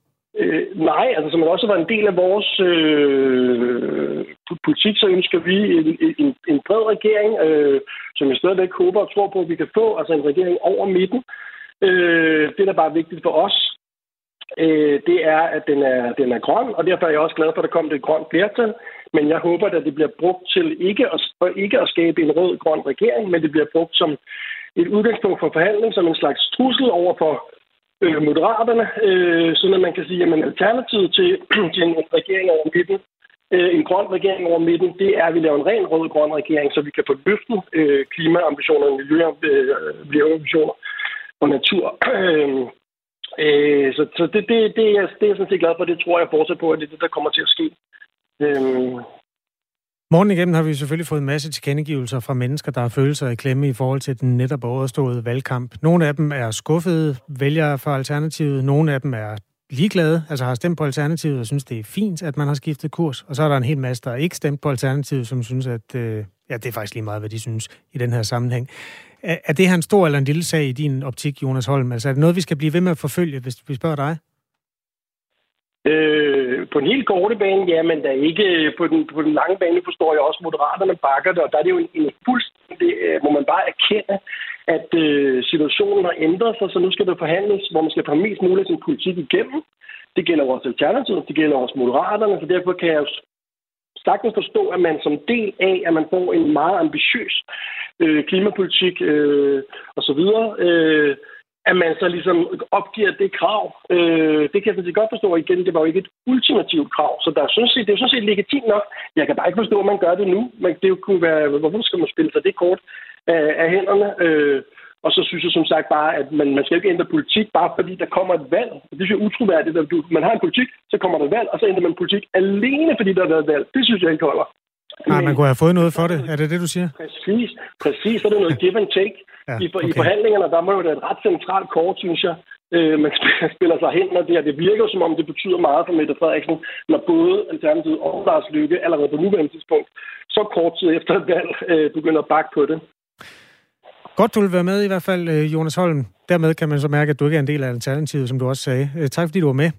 S15: Nej, altså som også var en del af vores øh, politik, så ønsker vi en, en, en bred regering, øh, som jeg stadigvæk håber og tror på, at vi kan få, altså en regering over midten. Øh, det, der bare er vigtigt for os, øh, det er, at den er, den er grøn, og derfor er jeg også glad for, at der kommer det grønt flertal. Men jeg håber, at det bliver brugt til ikke at, ikke at skabe en rød-grøn regering, men det bliver brugt som et udgangspunkt for forhandling, som en slags trussel over for øh, moderaterne, øh, sådan at man kan sige, at alternativet til, til en regering over midten, øh, en grøn regering over midten, det er, at vi laver en ren rød-grøn regering, så vi kan få løftet øh, klimaambitioner, miljøambitioner og natur. Øh, Øh, så så det, det, det, er, det er jeg sådan set glad for. Det tror jeg fortsat på, at det er det, der kommer til at ske. Øh,
S1: Morgen igennem har vi selvfølgelig fået en masse tilkendegivelser fra mennesker, der har følelser i klemme i forhold til den netop overståede valgkamp. Nogle af dem er skuffede vælgere for Alternativet, nogle af dem er ligeglade, altså har stemt på Alternativet og synes, det er fint, at man har skiftet kurs. Og så er der en hel masse, der ikke stemt på Alternativet, som synes, at øh, ja, det er faktisk lige meget, hvad de synes i den her sammenhæng. Er, er det her en stor eller en lille sag i din optik, Jonas Holm? Altså er det noget, vi skal blive ved med at forfølge, hvis vi spørger dig?
S15: Øh, på en helt korte bane, ja, men der ikke øh, på den, på den lange bane, forstår jeg også, moderaterne bakker det, og der er det jo en, en fuldstændig, øh, må man bare erkende, at øh, situationen har ændret sig, så nu skal der forhandles, hvor man skal få mest muligt sin politik igennem. Det gælder også Alternativet, det gælder også Moderaterne, så derfor kan jeg jo sagtens forstå, at man som del af, at man får en meget ambitiøs øh, klimapolitik øh, osv., øh, at man så ligesom opgiver det krav. Øh, det kan jeg sådan set godt forstå. Igen, det var jo ikke et ultimativt krav, så der er sådan set, det er jo sådan set legitimt nok. Jeg kan bare ikke forstå, at man gør det nu. Men det kunne være, hvorfor skal man spille sig det kort af, af hænderne? Øh, og så synes jeg som sagt bare, at man, man skal ikke ændre politik, bare fordi der kommer et valg. Det synes jeg er utroværdigt. At du, man har en politik, så kommer der et valg, og så ændrer man politik alene, fordi der har været valg. Det synes jeg ikke holder.
S1: Nej, man kunne have fået noget for det. Er det det, du siger?
S15: Præcis. Præcis. Så er det noget give and take. Ja, I, okay. I forhandlingerne, der må jo være et ret centralt kort, synes jeg. Øh, man spiller sig hen, når det, og det virker som om, det betyder meget for Mette Frederiksen, når både Alternativet og Lars Lykke allerede på nuværende tidspunkt, så kort tid efter et valg, øh, begynder at bakke på det.
S1: Godt, du vil være med i hvert fald, øh, Jonas Holm. Dermed kan man så mærke, at du ikke er en del af Alternativet, som du også sagde. Øh, tak fordi du var med.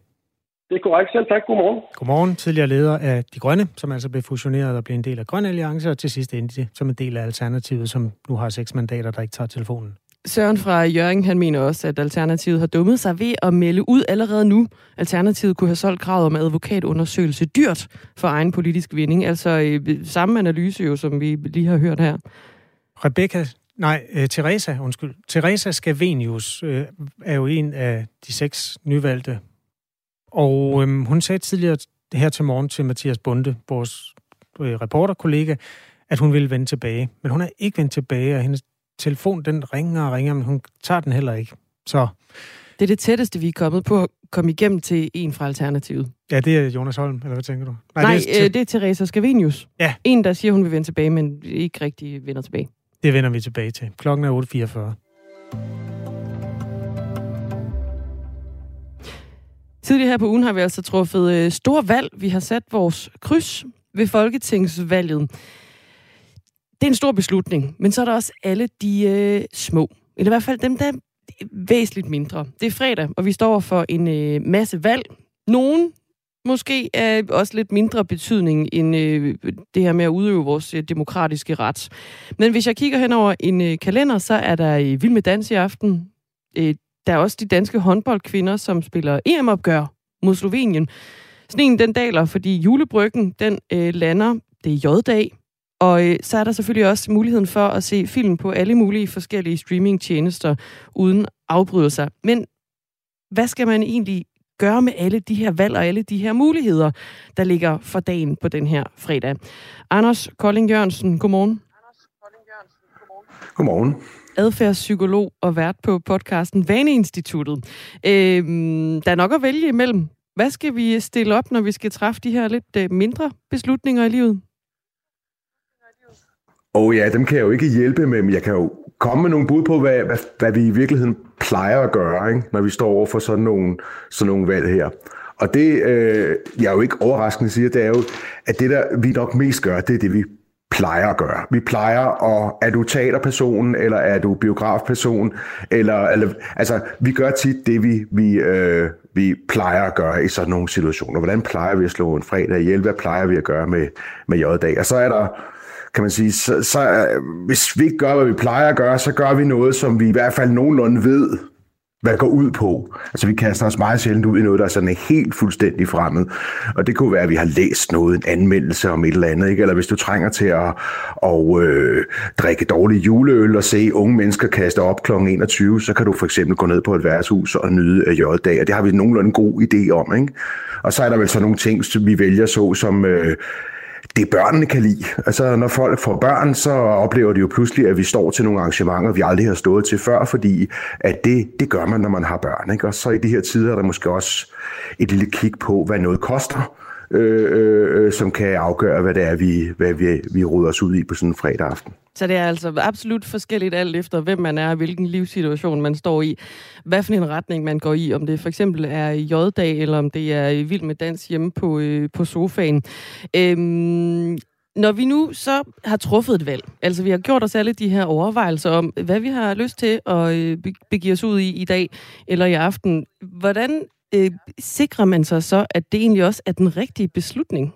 S15: Det er korrekt selv. Tak. Godmorgen.
S1: Godmorgen. Tidligere leder af De Grønne, som altså blev fusioneret og blev en del af Grønne Alliance, og til sidst endte det som en del af Alternativet, som nu har seks mandater, der ikke tager telefonen.
S2: Søren fra Jørgen, han mener også, at Alternativet har dummet sig ved at melde ud allerede nu. Alternativet kunne have solgt kravet om advokatundersøgelse dyrt for egen politisk vinding. Altså øh, samme analyse jo, som vi lige har hørt her.
S1: Rebecca Nej, uh, Teresa, undskyld. Teresa Scavenius uh, er jo en af de seks nyvalgte. Og um, hun sagde tidligere her til morgen til Mathias Bunde, vores uh, reporterkollega, at hun ville vende tilbage. Men hun er ikke vendt tilbage, og hendes telefon den ringer og ringer, men hun tager den heller ikke. Så...
S2: Det er det tætteste, vi er kommet på at komme igennem til en fra Alternativet.
S1: Ja, det er Jonas Holm, eller hvad tænker du?
S2: Nej, Nej det, er, det er Teresa Scavenius. Ja. En, der siger, hun vil vende tilbage, men ikke rigtig vender tilbage.
S1: Det vender vi tilbage til. Klokken er 8.44.
S2: Tidligere her på ugen har vi altså truffet øh, store valg. Vi har sat vores kryds ved folketingsvalget. Det er en stor beslutning, men så er der også alle de øh, små. Eller i hvert fald dem, der er væsentligt mindre. Det er fredag, og vi står for en øh, masse valg. Nogen måske er også lidt mindre betydning end øh, det her med at udøve vores øh, demokratiske ret. Men hvis jeg kigger hen over en øh, kalender, så er der øh, Vild med Dans i aften. Øh, der er også de danske håndboldkvinder, som spiller EM-opgør mod Slovenien. Sneen den daler, fordi julebryggen den øh, lander, det er J-dag, og øh, så er der selvfølgelig også muligheden for at se film på alle mulige forskellige streamingtjenester uden afbrydelser. Men hvad skal man egentlig gøre med alle de her valg og alle de her muligheder, der ligger for dagen på den her fredag? Anders Kolding Jørgensen, godmorgen.
S17: Godmorgen.
S2: Adfærdspsykolog og vært på podcasten Vaneinstituttet. Øhm, der er nok at vælge imellem. Hvad skal vi stille op, når vi skal træffe de her lidt øh, mindre beslutninger i livet?
S17: Og oh ja, dem kan jeg jo ikke hjælpe med, men jeg kan jo komme med nogle bud på, hvad, hvad, hvad vi i virkeligheden plejer at gøre, ikke? når vi står over for sådan nogle, sådan nogle valg her. Og det, øh, jeg er jo ikke overraskende siger, det er jo, at det, der vi nok mest gør, det er det, vi plejer at gøre. Vi plejer at, er du teaterperson, eller er du biografperson, eller, eller altså, vi gør tit det, vi, vi, øh, vi plejer at gøre i sådan nogle situationer. Hvordan plejer vi at slå en fredag ihjel? Hvad plejer vi at gøre med, med J-dag? Og så er der kan man sige, så, så øh, hvis vi ikke gør, hvad vi plejer at gøre, så gør vi noget, som vi i hvert fald nogenlunde ved, hvad det går ud på. Altså vi kaster os meget sjældent ud i noget, der er sådan helt fuldstændig fremmed. Og det kunne være, at vi har læst noget, en anmeldelse om et eller andet, ikke? eller hvis du trænger til at og, øh, drikke dårlig juleøl og se unge mennesker kaste op kl. 21, så kan du for eksempel gå ned på et værtshus og nyde af dag. og det har vi nogenlunde en god idé om. Ikke? Og så er der vel så nogle ting, som vi vælger så som... Øh, det børnene kan lide. Altså, når folk får børn, så oplever de jo pludselig, at vi står til nogle arrangementer, vi aldrig har stået til før, fordi at det, det gør man, når man har børn. Ikke? Og så i de her tider er der måske også et lille kig på, hvad noget koster, Øh, øh, øh, som kan afgøre, hvad det er, vi, hvad vi, vi ruder os ud i på sådan en fredag aften.
S2: Så det er altså absolut forskelligt alt efter, hvem man er hvilken livssituation man står i. Hvad for en retning man går i, om det for eksempel er J-dag, eller om det er vild med dans hjemme på, øh, på sofaen. Øhm, når vi nu så har truffet et valg, altså vi har gjort os alle de her overvejelser om, hvad vi har lyst til at øh, begive os ud i i dag eller i aften, hvordan øh, sikrer man sig så, at det egentlig også er den rigtige beslutning?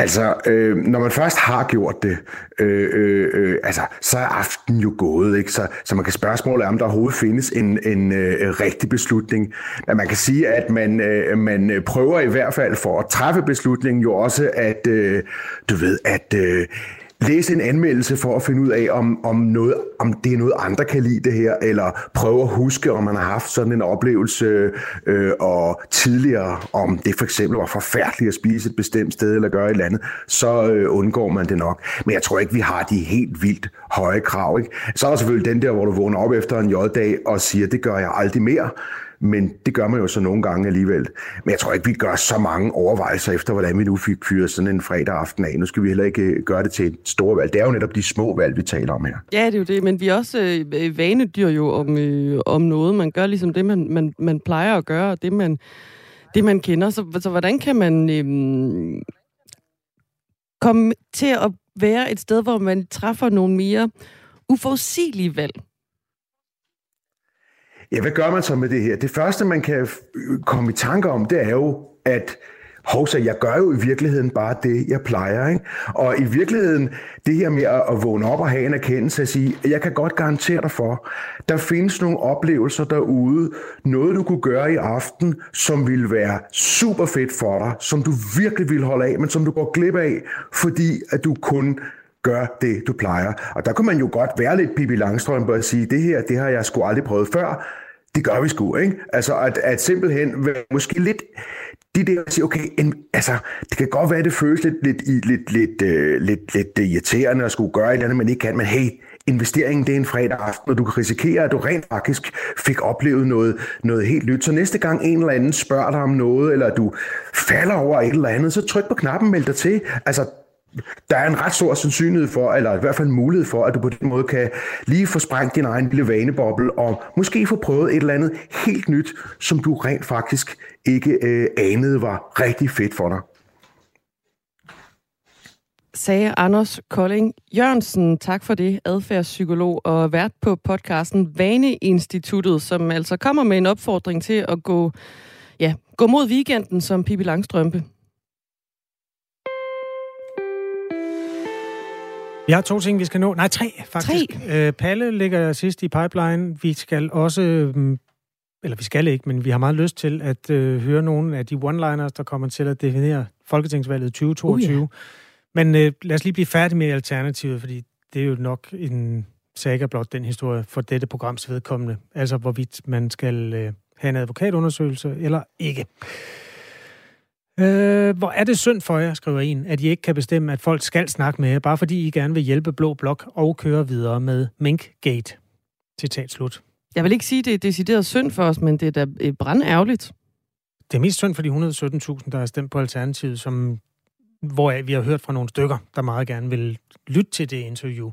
S17: Altså, øh, når man først har gjort det, øh, øh, øh, altså, så er aftenen jo gået, ikke? Så, så man kan spørgsmålet om der overhovedet findes en, en øh, rigtig beslutning. Men man kan sige, at man, øh, man prøver i hvert fald for at træffe beslutningen jo også, at øh, du ved, at øh, læse en anmeldelse for at finde ud af, om, om, noget, om det er noget, andre kan lide det her, eller prøve at huske, om man har haft sådan en oplevelse øh, og tidligere, om det for eksempel var forfærdeligt at spise et bestemt sted eller gøre et eller andet, så øh, undgår man det nok. Men jeg tror ikke, vi har de helt vildt høje krav. Ikke? Så er der selvfølgelig den der, hvor du vågner op efter en J-dag og siger, det gør jeg aldrig mere. Men det gør man jo så nogle gange alligevel. Men jeg tror ikke, vi gør så mange overvejelser efter, hvordan vi nu fik fyret sådan en fredag aften af. Nu skal vi heller ikke øh, gøre det til et stort valg. Det er jo netop de små valg, vi taler om her.
S2: Ja, det er jo det. Men vi er også øh, øh, vanedyr jo om, øh, om noget. Man gør ligesom det, man, man, man plejer at gøre, og det man, det, man kender. Så, så hvordan kan man øh, komme til at være et sted, hvor man træffer nogle mere uforudsigelige valg?
S17: Ja, hvad gør man så med det her? Det første, man kan komme i tanke om, det er jo, at Hovsa, jeg gør jo i virkeligheden bare det, jeg plejer. Ikke? Og i virkeligheden, det her med at, at vågne op og have en erkendelse og sige, jeg kan godt garantere dig for, der findes nogle oplevelser derude, noget du kunne gøre i aften, som ville være super fedt for dig, som du virkelig vil holde af, men som du går glip af, fordi at du kun gør det, du plejer. Og der kunne man jo godt være lidt Pippi Langstrøm og sige, det her, det har jeg sgu aldrig prøvet før. Det gør vi sgu, ikke? Altså, at, at simpelthen måske lidt de der siger, okay, en, altså, det kan godt være, at det føles lidt, lidt, lidt, lidt, uh, lidt, lidt øh, irriterende at skulle gøre et eller andet, man ikke kan, men hey, investeringen det er en fredag aften, og du kan risikere, at du rent faktisk fik oplevet noget, noget helt nyt. Så næste gang en eller anden spørger dig om noget, eller du falder over et eller andet, så tryk på knappen, meld dig til. Altså, der er en ret stor sandsynlighed for, eller i hvert fald en mulighed for, at du på den måde kan lige få sprængt din egen lille vaneboble, og måske få prøvet et eller andet helt nyt, som du rent faktisk ikke øh, anede var rigtig fedt for dig.
S2: Sagde Anders Kolding Jørgensen. Tak for det, adfærdspsykolog og vært på podcasten Vaneinstituttet, som altså kommer med en opfordring til at gå, ja, gå mod weekenden som Pippi Langstrømpe.
S1: Vi har to ting, vi skal nå. Nej, tre faktisk.
S2: Tre?
S1: Øh, Palle ligger sidst i pipeline. Vi skal også øh, eller vi skal ikke, men vi har meget lyst til at øh, høre nogle af de one-liners, der kommer til at definere Folketingsvalget 2022. Uh, ja. Men øh, lad os lige blive færdige med alternativet, fordi det er jo nok en saga blot den historie for dette programs vedkommende. Altså hvorvidt man skal øh, have en advokatundersøgelse eller ikke. Øh, hvor er det synd for jer, skriver en, at I ikke kan bestemme, at folk skal snakke med jer, bare fordi I gerne vil hjælpe Blå Blok og køre videre med Minkgate. Citat slut.
S2: Jeg vil ikke sige, det er decideret synd for os, men det er da brandærgerligt.
S1: Det er mest synd for de 117.000, der har stemt på Alternativet, som, hvor vi har hørt fra nogle stykker, der meget gerne vil lytte til det interview.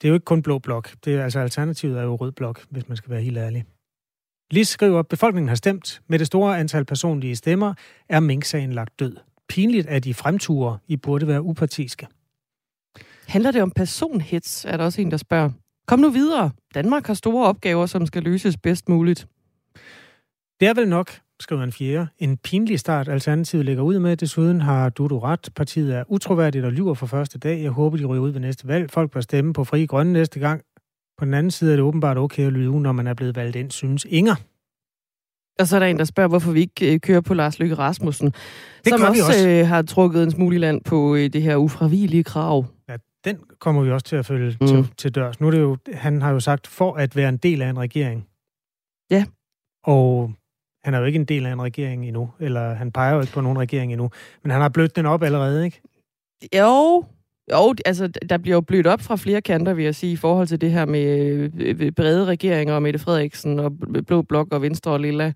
S1: Det er jo ikke kun blå blok. Det er, altså Alternativet er jo rød blok, hvis man skal være helt ærlig. Lis skriver, befolkningen har stemt. Med det store antal personlige stemmer er Mink-sagen lagt død. Pinligt, at de fremturer. I burde være upartiske.
S2: Handler det om personhits, er der også en, der spørger. Kom nu videre. Danmark har store opgaver, som skal løses bedst muligt.
S1: Det er vel nok, skriver en fjerde. En pinlig start, Alternativet lægger ud med. Desuden har Dudu ret. Partiet er utroværdigt og lyver for første dag. Jeg håber, de ryger ud ved næste valg. Folk bør stemme på Fri Grønne næste gang. På den anden side er det åbenbart okay at lyve, når man er blevet valgt ind, synes Inger.
S2: Og så er der en, der spørger, hvorfor vi ikke øh, kører på Lars Løkke Rasmussen,
S1: det
S2: som også,
S1: også.
S2: Øh, har trukket en smule i land på øh, det her ufravigelige krav.
S1: Ja, den kommer vi også til at følge mm. til, til dørs. Nu er det jo, han har jo sagt, for at være en del af en regering.
S2: Ja.
S1: Og han er jo ikke en del af en regering endnu, eller han peger jo ikke på nogen regering endnu, men han har blødt den op allerede, ikke?
S2: Jo, jo, altså, der bliver jo blødt op fra flere kanter, vil jeg sige, i forhold til det her med øh, øh, brede regeringer og Mette Frederiksen og Blå Blok og Venstre og Lilla.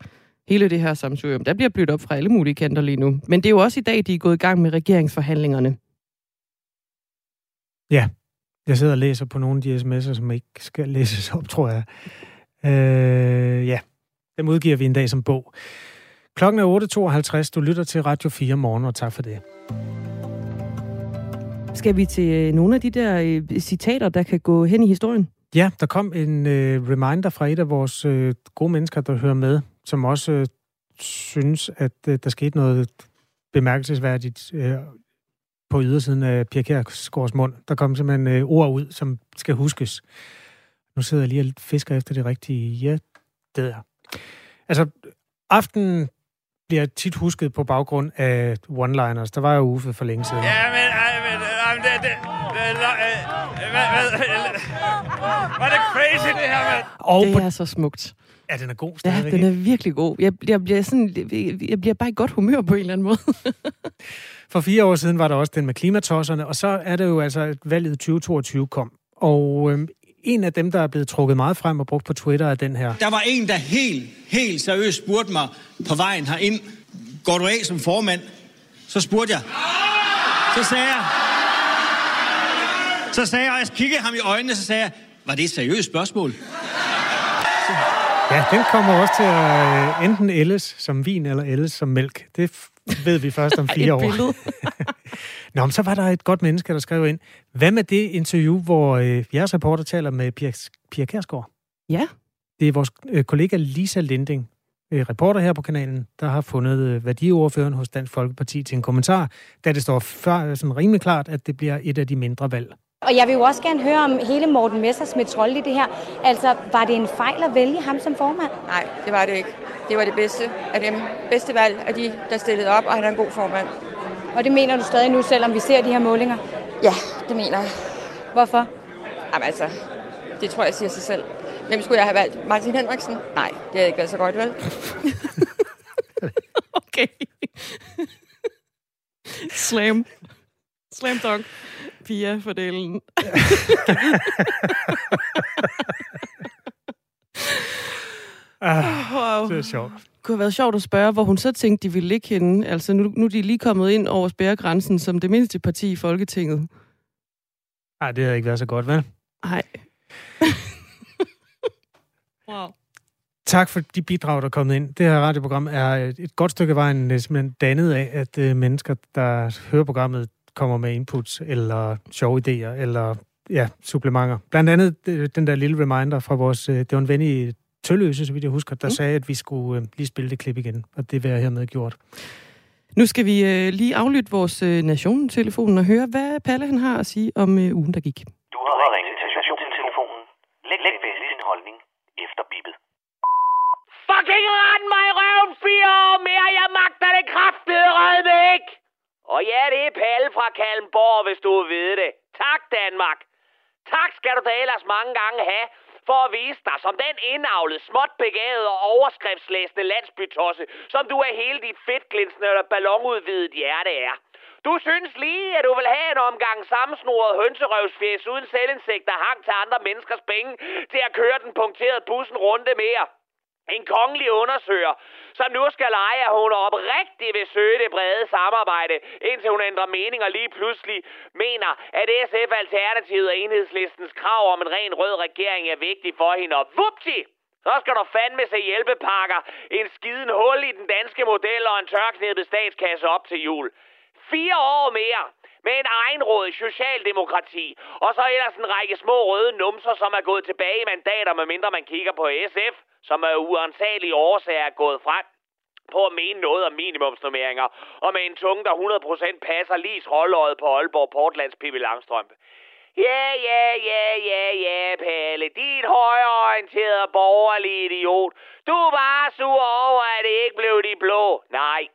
S2: Hele det her samsurium. Der bliver blødt op fra alle mulige kanter lige nu. Men det er jo også i dag, de er gået i gang med regeringsforhandlingerne.
S1: Ja, jeg sidder og læser på nogle af de sms'er, som ikke skal læses op, tror jeg. Øh, ja, dem udgiver vi en dag som bog. Klokken er 8.52. Du lytter til Radio 4 morgen, og tak for det.
S2: Skal vi til øh, nogle af de der øh, citater, der kan gå hen i historien?
S1: Ja, der kom en øh, reminder fra et af vores øh, gode mennesker, der hører med, som også øh, synes, at øh, der skete noget bemærkelsesværdigt øh, på ydersiden af Pia Kjærsgaards mund. Der kom simpelthen øh, ord ud, som skal huskes. Nu sidder jeg lige og fisker efter det rigtige. Ja, det er. Altså, aftenen bliver tit husket på baggrund af one-liners. Der var jo Uffe for længe siden.
S18: Ja, men, var det crazy, det her, mand?
S2: Og det er så smukt.
S1: Ja, den er god
S2: stadigvæk. Ja, den er virkelig god. Jeg, jeg, bliver sådan, jeg bliver bare i godt humør på en eller anden måde.
S1: For fire år siden var der også den med klimatosserne, og så er det jo altså, at valget 2022 kom. Og øhm, en af dem, der er blevet trukket meget frem og brugt på Twitter, er den her.
S19: Der var en, der helt, helt seriøst spurgte mig på vejen herind, går du af som formand? Så spurgte jeg. Så sagde jeg, så sagde jeg, og jeg kiggede ham i øjnene, så sagde jeg, var det et seriøst spørgsmål?
S1: Ja, den kommer også til at øh, enten ældes som vin eller ældes som mælk. Det ved vi først om fire år. Nå, men så var der et godt menneske, der skrev ind. Hvad med det interview, hvor øh, jeres reporter taler med Pia, Pia Kærsgaard?
S2: Ja.
S1: Det er vores øh, kollega Lisa Linding, øh, reporter her på kanalen, der har fundet øh, værdiordføreren hos Dansk Folkeparti til en kommentar, da det står før, sådan rimelig klart, at det bliver et af de mindre valg.
S20: Og jeg vil jo også gerne høre om hele Morten Messersmiths rolle i det her. Altså, var det en fejl at vælge ham som formand?
S21: Nej, det var det ikke. Det var det bedste af dem. Bedste valg af de, der stillede op, og han er en god formand.
S20: Og det mener du stadig nu, selvom vi ser de her målinger?
S21: Ja, det mener jeg.
S20: Hvorfor?
S21: Jamen altså, det tror jeg siger sig selv. Hvem skulle jeg have valgt? Martin Henriksen? Nej, det havde ikke været så godt, vel?
S2: okay. Slam. Slam dunk. Pia-fordelen.
S1: ah, wow. Det er sjovt.
S2: Det kunne have været sjovt at spørge, hvor hun så tænkte, de ville ligge henne. Altså, nu, nu er de lige kommet ind over spærregrænsen som det mindste parti i Folketinget.
S1: Nej, det har ikke været så godt, vel?
S2: Nej. wow.
S1: Tak for de bidrag, der er kommet ind. Det her radioprogram er et godt stykke vejen simpelthen dannet af, at øh, mennesker, der hører programmet, kommer med inputs eller sjove idéer eller ja, supplementer. Blandt andet øh, den der lille reminder fra vores, det var en ven i Tølløse, så vidt jeg husker, der mm. sagde, at vi skulle øh, lige spille det klip igen, og det vil jeg hermed gjort.
S2: Nu skal vi øh, lige aflytte vores øh, nationen-telefonen og høre, hvad Palle han har at sige om øh, ugen, der gik.
S22: Du har ringet til nationen-telefonen. Læg, læg bedst din holdning efter bippet.
S23: fucking rende mig i røven fire år mere. Jeg magter det kraftedeme ikke. Og ja, det er Palle fra Kalmborg, hvis du vil vide det. Tak, Danmark. Tak skal du da ellers mange gange have for at vise dig som den indavlede, småt begavede og overskriftslæsende landsbytosse, som du er hele dit fedtglinsende eller ballonudvidet hjerte er. Du synes lige, at du vil have en omgang sammensnoret hønserøvsfjes uden selvindsigt, der hang til andre menneskers penge til at køre den punkterede bussen runde mere. En kongelig undersøger, som nu skal lege, at hun oprigtigt vil søge det brede samarbejde, indtil hun ændrer mening og lige pludselig mener, at SF Alternativet og Enhedslistens krav om en ren rød regering er vigtig for hende. Og vupti! Så skal der fandme se hjælpepakker, en skiden hul i den danske model og en tørknæppet statskasse op til jul. Fire år mere med en egenråd socialdemokrati, og så ellers en række små røde numser, som er gået tilbage i mandater, medmindre man kigger på SF, som er uansagelige årsager gået frem på at mene noget om minimumsnummeringer, og med en tunge, der 100% passer lige trolløjet på Aalborg Portlands Pippi Langstrømpe. Ja, ja, ja, ja, ja, Palle. Dit højreorienterede borgerlige idiot. Du er bare sur over, at det ikke blev de blå. Nej,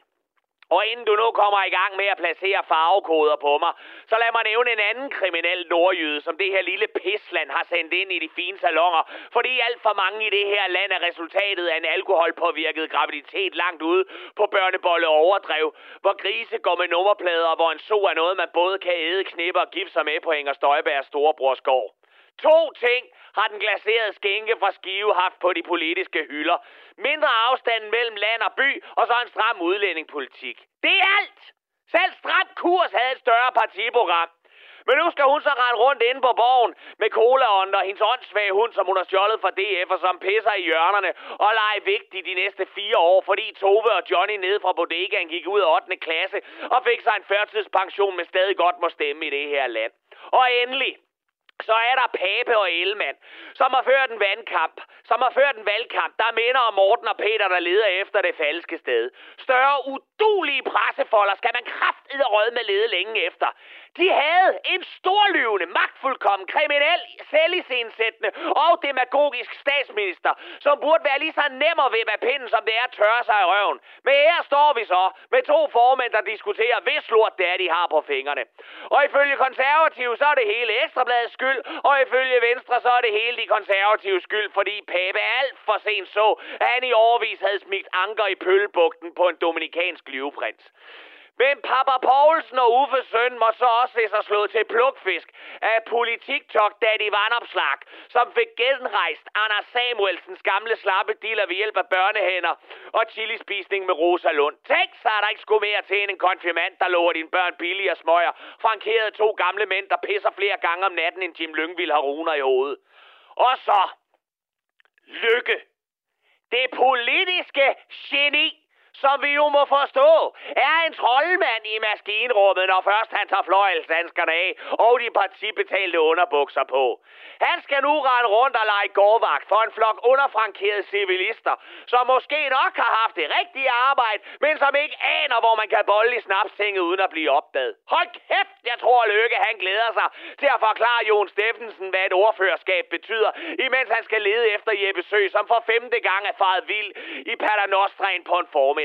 S23: og inden du nu kommer i gang med at placere farvekoder på mig, så lad mig nævne en anden kriminel nordjyde, som det her lille pisland har sendt ind i de fine salonger, fordi alt for mange i det her land er resultatet af en alkoholpåvirket graviditet langt ude på børnebolle overdrev, hvor grise går med nummerplader, hvor en so er noget, man både kan æde, knippe og give sig med på Inger Støjbergs storebrors gård. To ting har den glaserede skænke fra Skive haft på de politiske hylder. Mindre afstand mellem land og by, og så en stram udlændingepolitik. Det er alt! Selv stram kurs havde et større partiprogram. Men nu skal hun så rende rundt inde på borgen med cola og hendes åndssvage hund, som hun har stjålet fra DF, og som pisser i hjørnerne og leger vigtig de næste fire år, fordi Tove og Johnny nede fra bodegaen gik ud af 8. klasse og fik sig en førtidspension, men stadig godt må stemme i det her land. Og endelig, så er der Pape og Ellemann, som har ført en vandkamp, som har ført en valgkamp, der minder om Morten og Peter, der leder efter det falske sted. Større udulige pressefolder skal man kraftigt rød med lede længe efter. De havde en storlyvende, magtfuldkommen, kriminel, selvisindsættende og demagogisk statsminister, som burde være lige så nem at vippe af pinden, som det er at tørre sig i røven. Men her står vi så med to formænd, der diskuterer, hvis lort det er, de har på fingrene. Og ifølge konservative, så er det hele ekstrabladets skyld, og ifølge Venstre, så er det hele de konservative skyld, fordi Pape alt for sent så, at han i overvis havde smigt anker i pøllebugten på en dominikansk livprins. Men Papa Poulsen og Uffe søn må så også se sig slået til plukfisk af politiktok Daddy Vandopslag, som fik genrejst Anders Samuelsens gamle slappe dealer ved hjælp af børnehænder og chilispisning med Rosa Lund. Tænk sig, at der ikke skulle mere til end en konfirmand, der lover dine børn billige smøger, frankerede to gamle mænd, der pisser flere gange om natten, end Jim Lyngvild har runer i hovedet. Og så Lykke. Det politiske geni som vi jo må forstå, er en troldmand i maskinrummet, når først han tager fløjelsdanskerne af og de partibetalte underbukser på. Han skal nu rende rundt og lege gårdvagt for en flok underfrankerede civilister, som måske nok har haft det rigtige arbejde, men som ikke aner, hvor man kan bolle i snapstinget uden at blive opdaget. Hold kæft, jeg tror Lykke han glæder sig til at forklare Jon Steffensen, hvad et ordførerskab betyder, imens han skal lede efter Jeppe Sø, som for femte gang er faret vild i Paternostraen på en formiddag.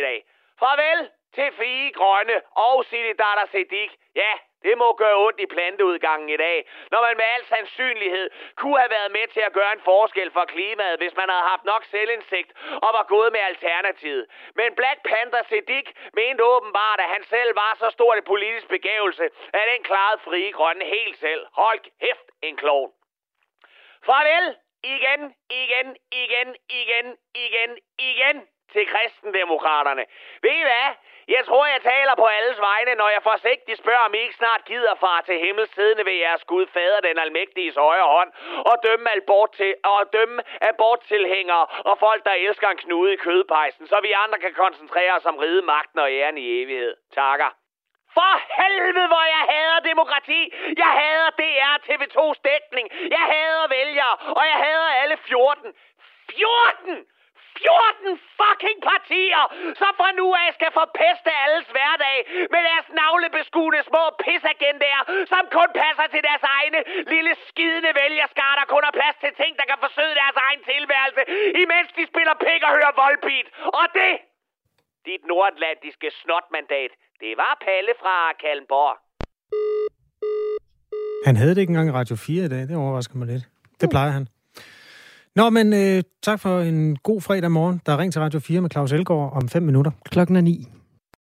S23: Farvel til Fie Grønne og Datter Sedik. Ja, det må gøre ondt i planteudgangen i dag, når man med al sandsynlighed kunne have været med til at gøre en forskel for klimaet, hvis man havde haft nok selvindsigt og var gået med alternativet. Men Black Panther Sedik mente åbenbart, at han selv var så stor et politisk begævelse, at den klarede frie grønne helt selv. Hold kæft, en klon. Farvel igen, igen, igen, igen, igen, igen til kristendemokraterne. Ved I hvad? Jeg tror, jeg taler på alles vegne, når jeg forsigtigt spørger, om I ikke snart gider far til himmels siddende ved jeres Gud fader den almægtige højre hånd, og dømme, abort til, og dømme aborttilhængere og folk, der elsker en knude i kødpejsen, så vi andre kan koncentrere os om ride magten og æren i evighed. Takker. For helvede, hvor jeg hader demokrati. Jeg hader DR TV2's dækning. Jeg hader vælgere, og jeg hader alle 14. 14! 14 fucking partier, som fra nu af skal forpeste alles hverdag med deres navlebeskuende små pisagendaer, som kun passer til deres egne lille skidende vælgerskar, der kun har plads til ting, der kan forsøge deres egen tilværelse, imens de spiller pik og hører voldbeat. Og det, dit nordatlantiske snotmandat, det var Palle fra Kalmborg.
S1: Han havde det ikke engang Radio 4 i dag. Det overrasker mig lidt. Det plejer han. Nå, men øh, tak for en god fredag morgen. Der er ring til Radio 4 med Claus Elgaard om 5 minutter.
S2: Klokken er 9.